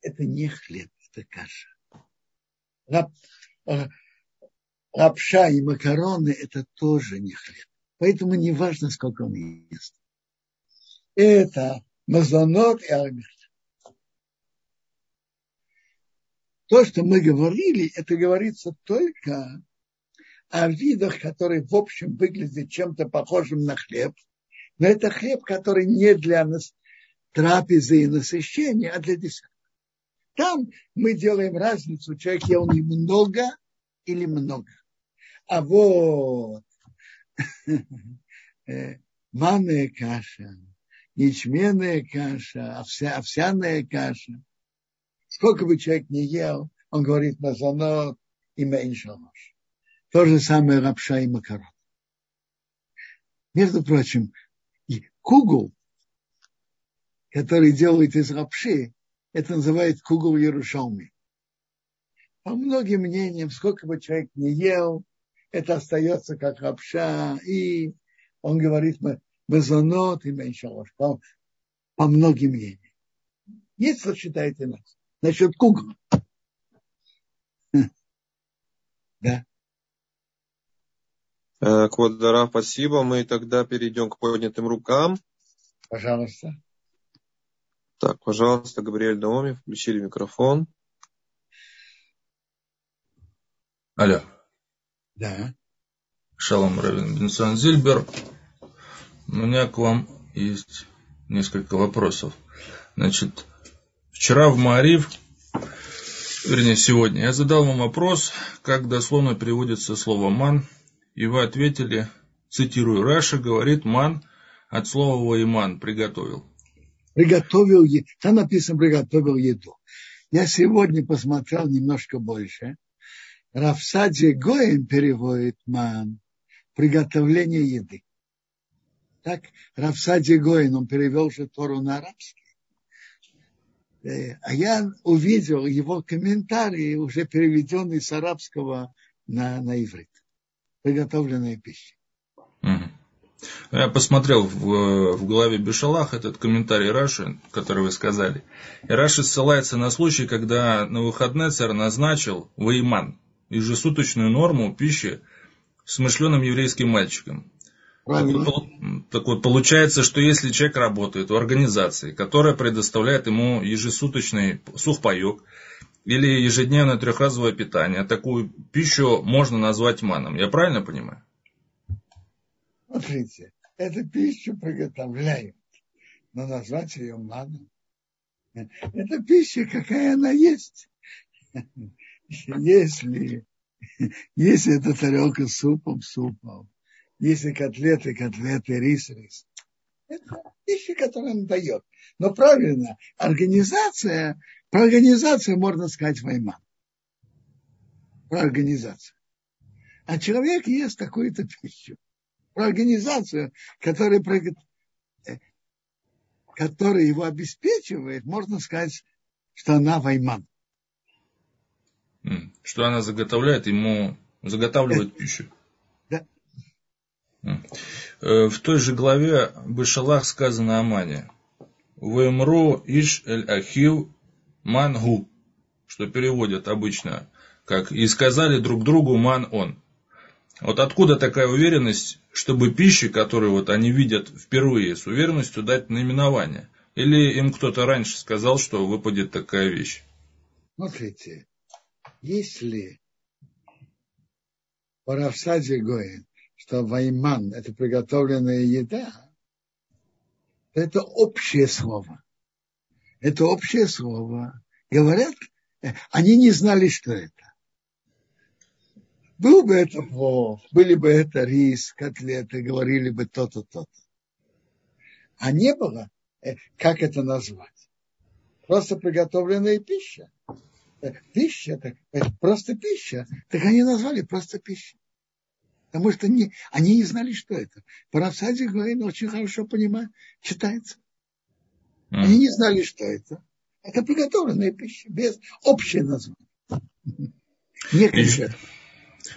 Это не хлеб, это каша. Лап, лапша и макароны – это тоже не хлеб. Поэтому не важно, сколько он ест. Это мазонот и алмихт. То, что мы говорили, это говорится только о видах, которые в общем выглядят чем-то похожим на хлеб. Но это хлеб, который не для нас, трапезы и насыщения, а для десерта. Там мы делаем разницу, человек ел немного или много. А вот э, манная каша, ячменная каша, овся, овсяная каша. Сколько бы человек не ел, он говорит мазонот и меньшалош. То же самое лапша и макарон. Между прочим, кугу который делают из лапши, это называют кугул Ярушалми. По многим мнениям, сколько бы человек не ел, это остается как лапша, и он говорит мезонот и меньшалаш, по, по многим мнениям. Есть, кто считает иначе. Насчет кугла. *laughs* Да. Э, Квадара, спасибо. Мы тогда перейдем к поднятым рукам. Пожалуйста. Так, пожалуйста, Габриэль Наоми, включили микрофон. Алло. Да. Шалом Равин Бенсан Зильбер. У меня к вам есть несколько вопросов. Значит, вчера в Марив, вернее сегодня, я задал вам вопрос, как дословно переводится слово «ман», и вы ответили, цитирую, Раша говорит «ман» от слова «воиман» приготовил. Приготовил, там написано «приготовил еду». Я сегодня посмотрел немножко больше. Рафсади Гоин переводит «ман» приготовление еды. Так Рафсади Гоин, он перевел же Тору на арабский. Э, а я увидел его комментарии, уже переведенные с арабского на, на иврит приготовленная пища. Я посмотрел в, в главе Бешалах этот комментарий Раши, который вы сказали. И Раши ссылается на случай, когда на выходные царь назначил воиман, ежесуточную норму пищи смышленым еврейским мальчикам. Так вот, так вот, получается, что если человек работает в организации, которая предоставляет ему ежесуточный сухпайок, или ежедневное трехразовое питание. Такую пищу можно назвать маном. Я правильно понимаю? Смотрите, эту пищу приготовляют, но назвать ее маном. Это пища, какая она есть. Если, если это тарелка с супом, супом, если котлеты, котлеты, рис, рис. Это пища, которую он дает. Но правильно, организация про организацию можно сказать война. Про организацию. А человек ест какую-то пищу. Про организацию, которая, э, которая его обеспечивает, можно сказать, что она вайман. Что она заготовляет ему, заготавливает Это, пищу. Да. Э, в той же главе Бышалах сказано о мане. Вемру иш эль ахив мангу, что переводят обычно как «и сказали друг другу ман он». Вот откуда такая уверенность, чтобы пищи, которую вот они видят впервые, с уверенностью дать наименование? Или им кто-то раньше сказал, что выпадет такая вещь? Смотрите, если по Равсаде Гоин, что вайман – это приготовленная еда, то это общее слово это общее слово. Говорят, э, они не знали, что это. Был бы это плов, были бы это рис, котлеты, говорили бы то-то, то-то. А не было, э, как это назвать? Просто приготовленная пища. Э, пища, это просто пища. Так они назвали просто пища. Потому что не, они не знали, что это. Парасади Гуэйн очень хорошо понимает, читается. Они не знали, что это. Это приготовленная пища, без общего названия. Не конкретно.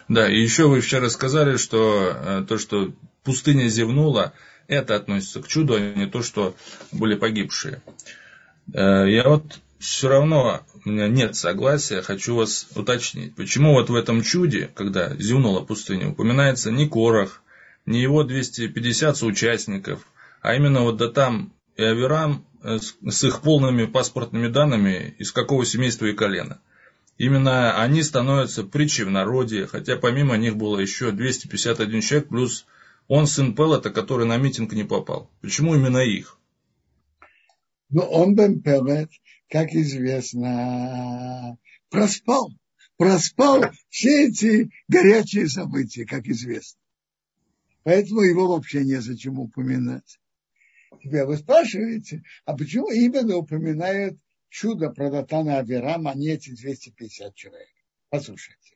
Да, и еще вы вчера сказали, что э, то, что пустыня зевнула, это относится к чуду, а не то, что были погибшие. Э, я вот все равно, у меня нет согласия, хочу вас уточнить. Почему вот в этом чуде, когда зевнула пустыня, упоминается не Корах, не его 250 соучастников, а именно вот да там и Аверам Э, с их полными паспортными данными, из какого семейства и колена. Именно они становятся притчей в народе, хотя помимо них было еще 251 человек, плюс он сын Пелота, который на митинг не попал. Почему именно их? Ну, он Бен Пелет, как известно, проспал. Проспал все эти горячие события, как известно. Поэтому его вообще незачем упоминать. Теперь вы спрашиваете, а почему именно упоминают чудо про Датана Авирама, а не эти 250 человек? Послушайте.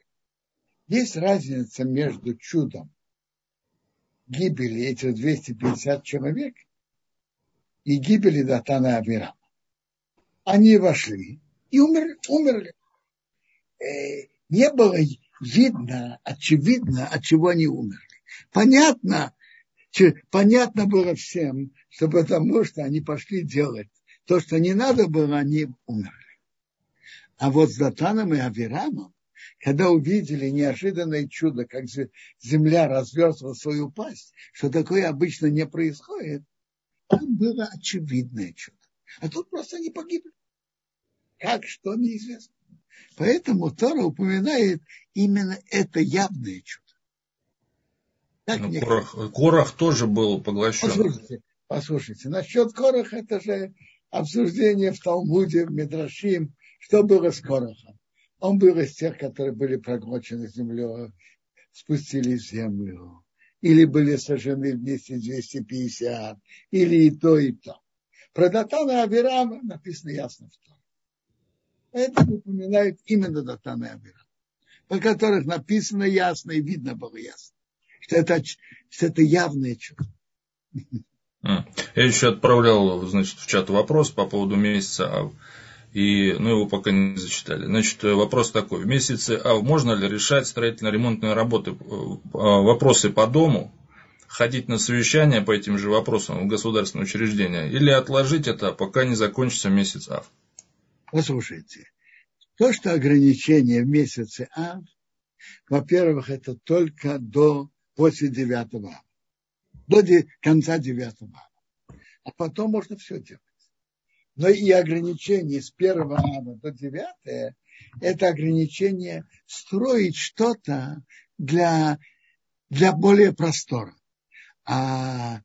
Есть разница между чудом гибели этих 250 человек и гибели Датана Авирама. Они вошли и умерли. умерли. Э, не было видно, очевидно, от чего они умерли. Понятно, понятно было всем, что потому что они пошли делать то, что не надо было, они умерли. А вот с Датаном и Авирамом, когда увидели неожиданное чудо, как земля разверзла свою пасть, что такое обычно не происходит, там было очевидное чудо. А тут просто они погибли. Как, что, неизвестно. Поэтому Тора упоминает именно это явное чудо. Так ну, Корах, Корах тоже был поглощен. Послушайте, послушайте, насчет Корах это же обсуждение в Талмуде, в Медрашим, что было с Корохом. Он был из тех, которые были проглочены землей, спустили в землю, или были сожжены вместе 250, или и то, и то. Про Датана Авирама написано ясно в том. Это упоминает именно Датана и Авирама, по которых написано ясно и видно было ясно, что это, что это явное чудо. Я еще отправлял значит, в чат вопрос по поводу месяца Ав. И, ну, его пока не зачитали. Значит, вопрос такой. В месяце Ав можно ли решать строительно-ремонтные работы, э, вопросы по дому, ходить на совещания по этим же вопросам в государственные учреждения, или отложить это, пока не закончится месяц Ав? Послушайте, то, что ограничение в месяце Ав, во-первых, это только до после 9 ава до конца девятого А потом можно все делать. Но и ограничение с первого ава до девятого это ограничение строить что-то для, для более простора. А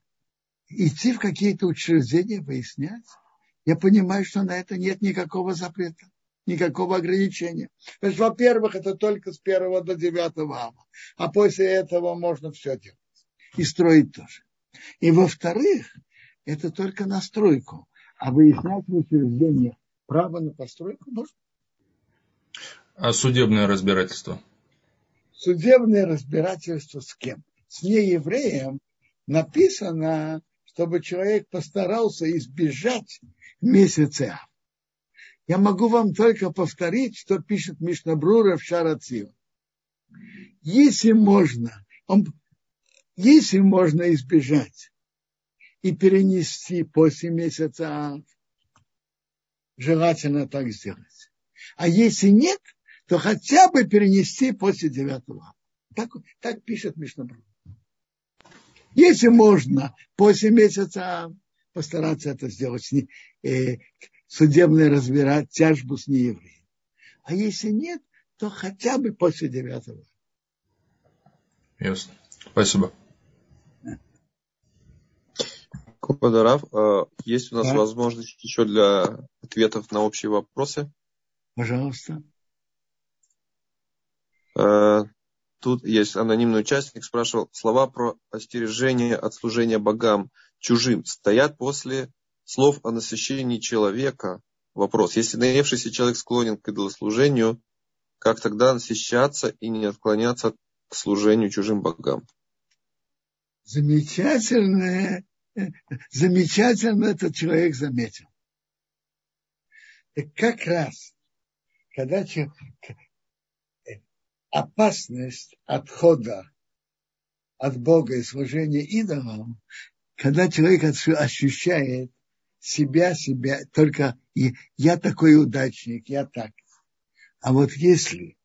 идти в какие-то учреждения выяснять, я понимаю, что на это нет никакого запрета, никакого ограничения. То есть, во-первых, это только с первого до девятого ава, а после этого можно все делать и строить тоже. И во-вторых, это только на стройку, а выяснять в учреждении право на постройку можно. А судебное разбирательство? Судебное разбирательство с кем? С неевреем написано, чтобы человек постарался избежать месяца. Я могу вам только повторить, что пишет Мишнабрура в Шарацио. Если можно, он если можно избежать и перенести после месяца, желательно так сделать. А если нет, то хотя бы перенести после девятого. Так, так пишет Мишнабру. Если можно после месяца постараться это сделать, э, судебное разбирать тяжбу с неевреем. А если нет, то хотя бы после девятого. Ясно. Спасибо. Купадарав, э, есть у нас да. возможность еще для ответов на общие вопросы? Пожалуйста. Э, тут есть анонимный участник, спрашивал, слова про остережение от служения богам чужим стоят после слов о насыщении человека. Вопрос, если наевшийся человек склонен к идолослужению, как тогда насыщаться и не отклоняться к служению чужим богам? Замечательное замечательно этот человек заметил. И как раз, когда опасность отхода от Бога и служения идолам, когда человек ощущает себя, себя, только я такой удачник, я так. А вот если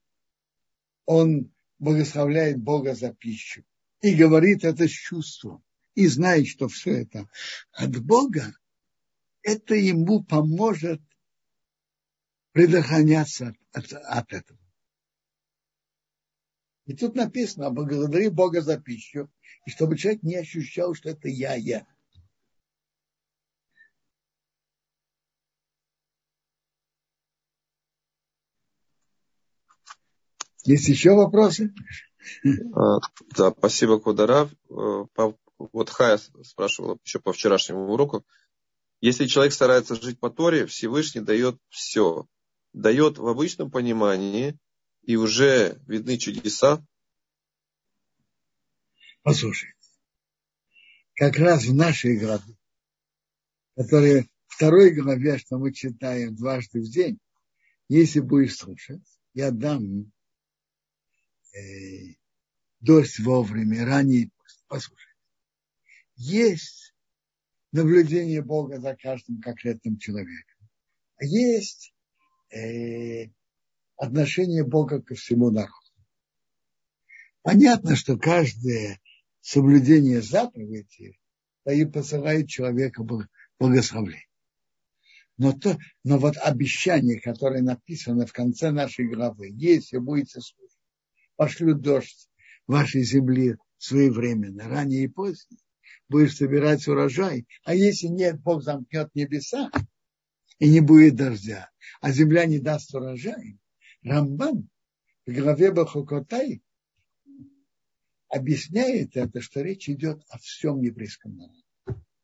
он благословляет Бога за пищу и говорит это с чувством, и знает, что все это от Бога, это ему поможет предохраняться от, от этого. И тут написано, благодари Бога за пищу, и чтобы человек не ощущал, что это я, я. Есть еще вопросы? А, да, спасибо, Кударав. Э, вот Хая спрашивала еще по вчерашнему уроку, если человек старается жить по Торе, Всевышний дает все. Дает в обычном понимании, и уже видны чудеса. Послушай, как раз в нашей годы который второй главе, что мы читаем дважды в день, если будешь слушать, я дам дождь вовремя, ранее послушай. Есть наблюдение Бога за каждым конкретным человеком. А есть э, отношение Бога ко всему народу. Понятно, что каждое соблюдение заповедей посылает человека благословление. Но, то, но вот обещание, которое написано в конце нашей главы, если будете слушать, пошлю дождь вашей земли своевременно, ранее и позднее, будешь собирать урожай, а если нет, Бог замкнет небеса, и не будет дождя, а земля не даст урожай, Рамбан в главе Бахукотай объясняет это, что речь идет о всем еврейском народе,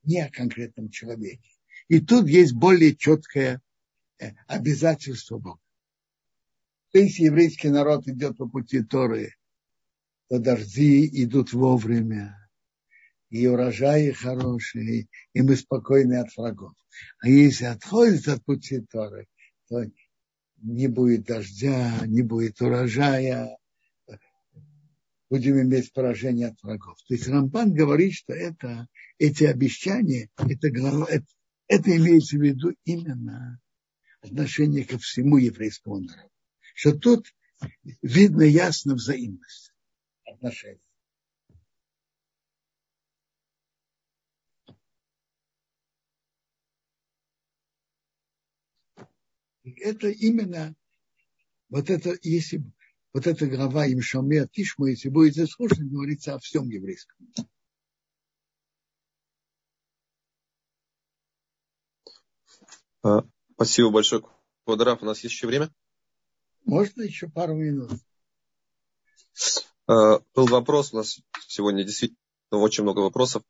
не о конкретном человеке. И тут есть более четкое э, обязательство Бога. Если еврейский народ идет по пути Торы, то дожди идут вовремя, и урожаи хорошие, и мы спокойны от врагов. А если отходит от пути Торы, то не будет дождя, не будет урожая, будем иметь поражение от врагов. То есть Рамбан говорит, что это, эти обещания, это, это, это имеется в виду именно отношение ко всему еврейскому народу. Что тут видно ясно взаимность отношений. Это именно вот это, если вот эта глава им Шамер Тишму, если будете слушать, говорится о всем еврейском. А, спасибо большое, Квадраф. У нас есть еще время? Можно еще пару минут. А, был вопрос у нас сегодня, действительно, очень много вопросов.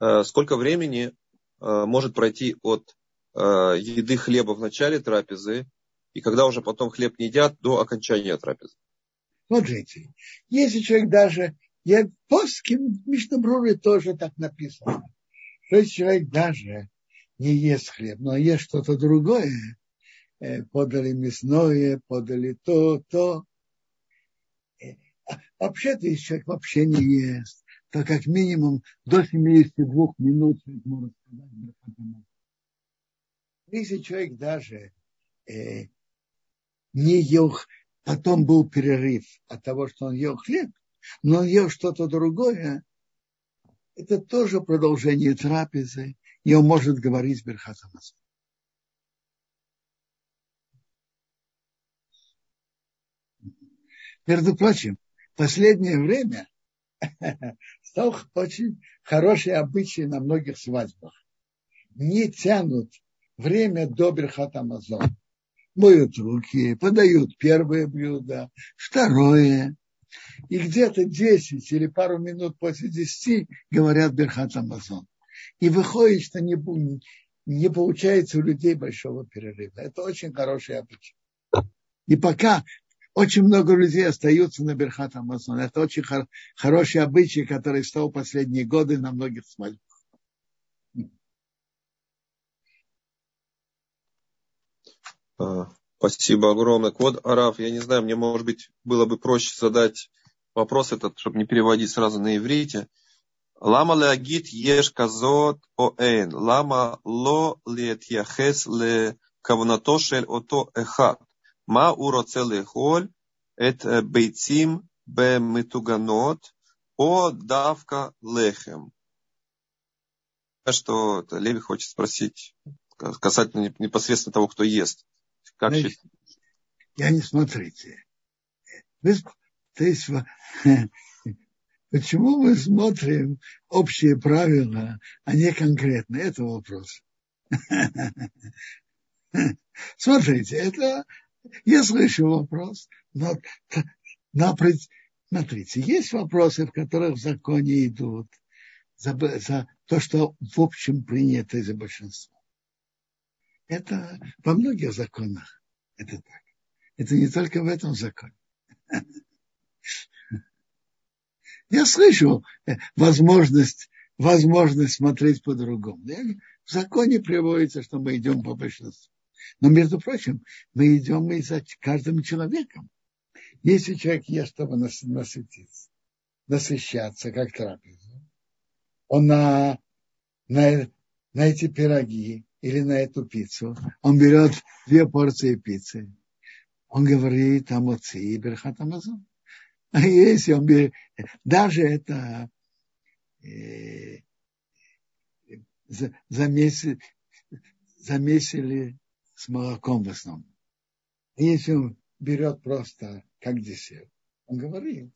А, сколько времени может пройти от еды хлеба в начале трапезы и когда уже потом хлеб не едят до окончания трапезы? Смотрите, если человек даже, я плоским Мишнабруре тоже так написано, что если человек даже не ест хлеб, но ест что-то другое, э, подали мясное, подали то, то. Э, а вообще-то, если человек вообще не ест, то как минимум до 72 минут может сказать Если человек даже э, не ел Потом был перерыв от того, что он ел хлеб, но он ел что-то другое. Это тоже продолжение трапезы, и он может говорить Берхатамас. Между прочим, в последнее время *laughs* стал очень хороший обычай на многих свадьбах. Не тянут время до Берхатамазона моют руки, подают первое блюдо, второе. И где-то 10 или пару минут после 10 говорят Берхат Амазон. И выходит, что не, не получается у людей большого перерыва. Это очень хороший обычай. И пока очень много людей остаются на Берхат Амазон. Это очень хор- хороший обычай, который стал последние годы на многих свадьбах. А, спасибо огромное. Код Араф, я не знаю, мне, может быть, было бы проще задать вопрос этот, чтобы не переводить сразу на иврите. Лама леагит еш казот о эйн. Лама ло лет яхес ле кавнато шель ото эхат. Ма уроце лехоль эт бейцим бемитуганот о давка лехем. Что Леви хочет спросить касательно непосредственно того, кто ест. Как Значит, я не смотрите. Вы, то есть, *laughs* почему мы смотрим общие правила, а не конкретно? Это вопрос. *laughs* Смотрите, это я слышу вопрос, но, но смотрите, есть вопросы, в которых в законе идут за, за то, что в общем принято за большинство. Это во многих законах это так. Это не только в этом законе. Я слышу э, возможность, возможность смотреть по-другому. В законе приводится, что мы идем по большинству. Но, между прочим, мы идем и за каждым человеком. Если человек ест, чтобы насытиться, насыщаться, как трапезу, он на, на, на эти пироги или на эту пиццу, он берет две порции пиццы, он говорит о моци и берхат амазон. А если он берет, даже это э, замесили, замесили с молоком в основном. Если он берет просто как десерт, он говорит,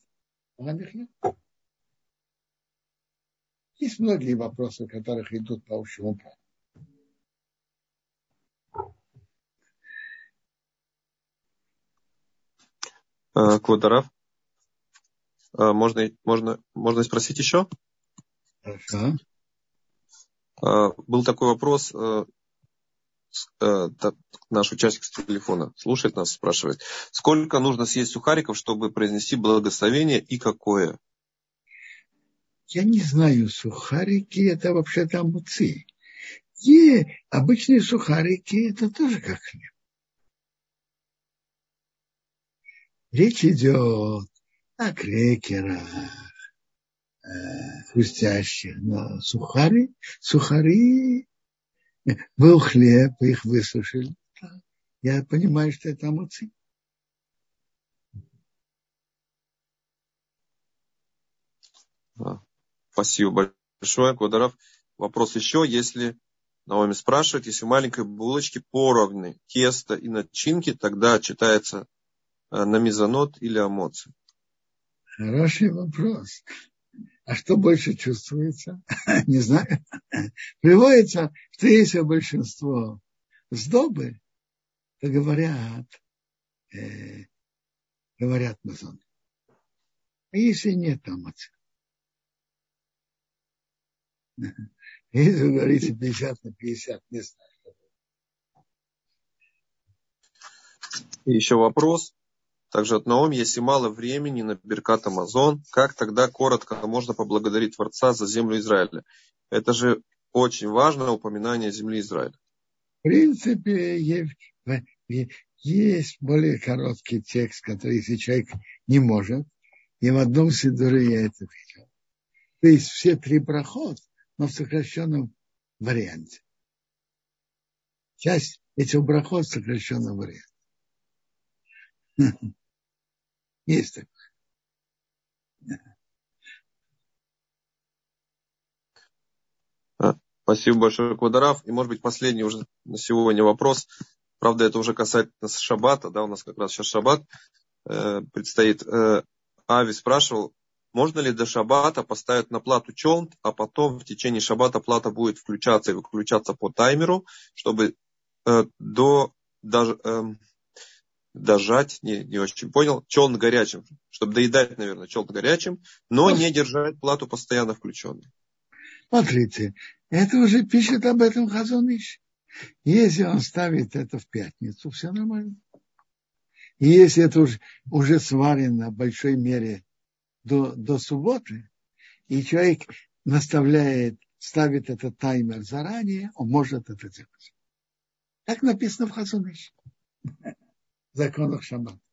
есть многие вопросы, которых идут по общему праву. Квадарав. Можно, можно, можно спросить еще? Хорошо. Был такой вопрос Э, наш участник с телефона слушает нас, спрашивает, сколько нужно съесть сухариков, чтобы произнести благословение и какое? Я не знаю, сухарики это вообще-то амуцы. И обычные сухарики это тоже как хлеб. Речь идет о крекерах, э, хрустящих, но сухари, сухари был хлеб, их высушили. Я понимаю, что это амуцы. Спасибо большое, Квадаров. Вопрос еще, если Наоми спрашивает, если в маленькой булочке поровны тесто и начинки, тогда читается э, на мезонот или амоци? Хороший вопрос. А что больше чувствуется? *laughs* Не знаю. Приводится, что если большинство сдобы, то говорят, э, говорят мазон. А если нет отца? *laughs* Если вы говорите 50 на 50, не знаю. Еще вопрос. Также от Наоми, если мало времени на Беркат Амазон, как тогда коротко можно поблагодарить Творца за землю Израиля? Это же очень важное упоминание земли Израиля. В принципе, есть более короткий текст, который, если человек не может, и в одном сидуре я это видел. То есть все три проход, но в сокращенном варианте. Часть этих брахот в сокращенном варианте. Есть такое. А, спасибо большое, Квадарав. И, может быть, последний уже на сегодня вопрос. Правда, это уже касается шаббата, да, у нас как раз сейчас шаббат э, предстоит. Э, Ави спрашивал, можно ли до шаббата поставить на плату челнт, а потом в течение шаббата плата будет включаться и выключаться по таймеру, чтобы э, до даже, э, дожать, не, не очень понял, челн горячим, чтобы доедать, наверное, челн горячим, но не держать плату постоянно включенной. Смотрите, это уже пишет об этом Хазуныш. Если он ставит это в пятницу, все нормально. И если это уже, уже сварено в большой мере до, до субботы, и человек наставляет, ставит этот таймер заранее, он может это делать. Так написано в Хазуныше законах шаббата.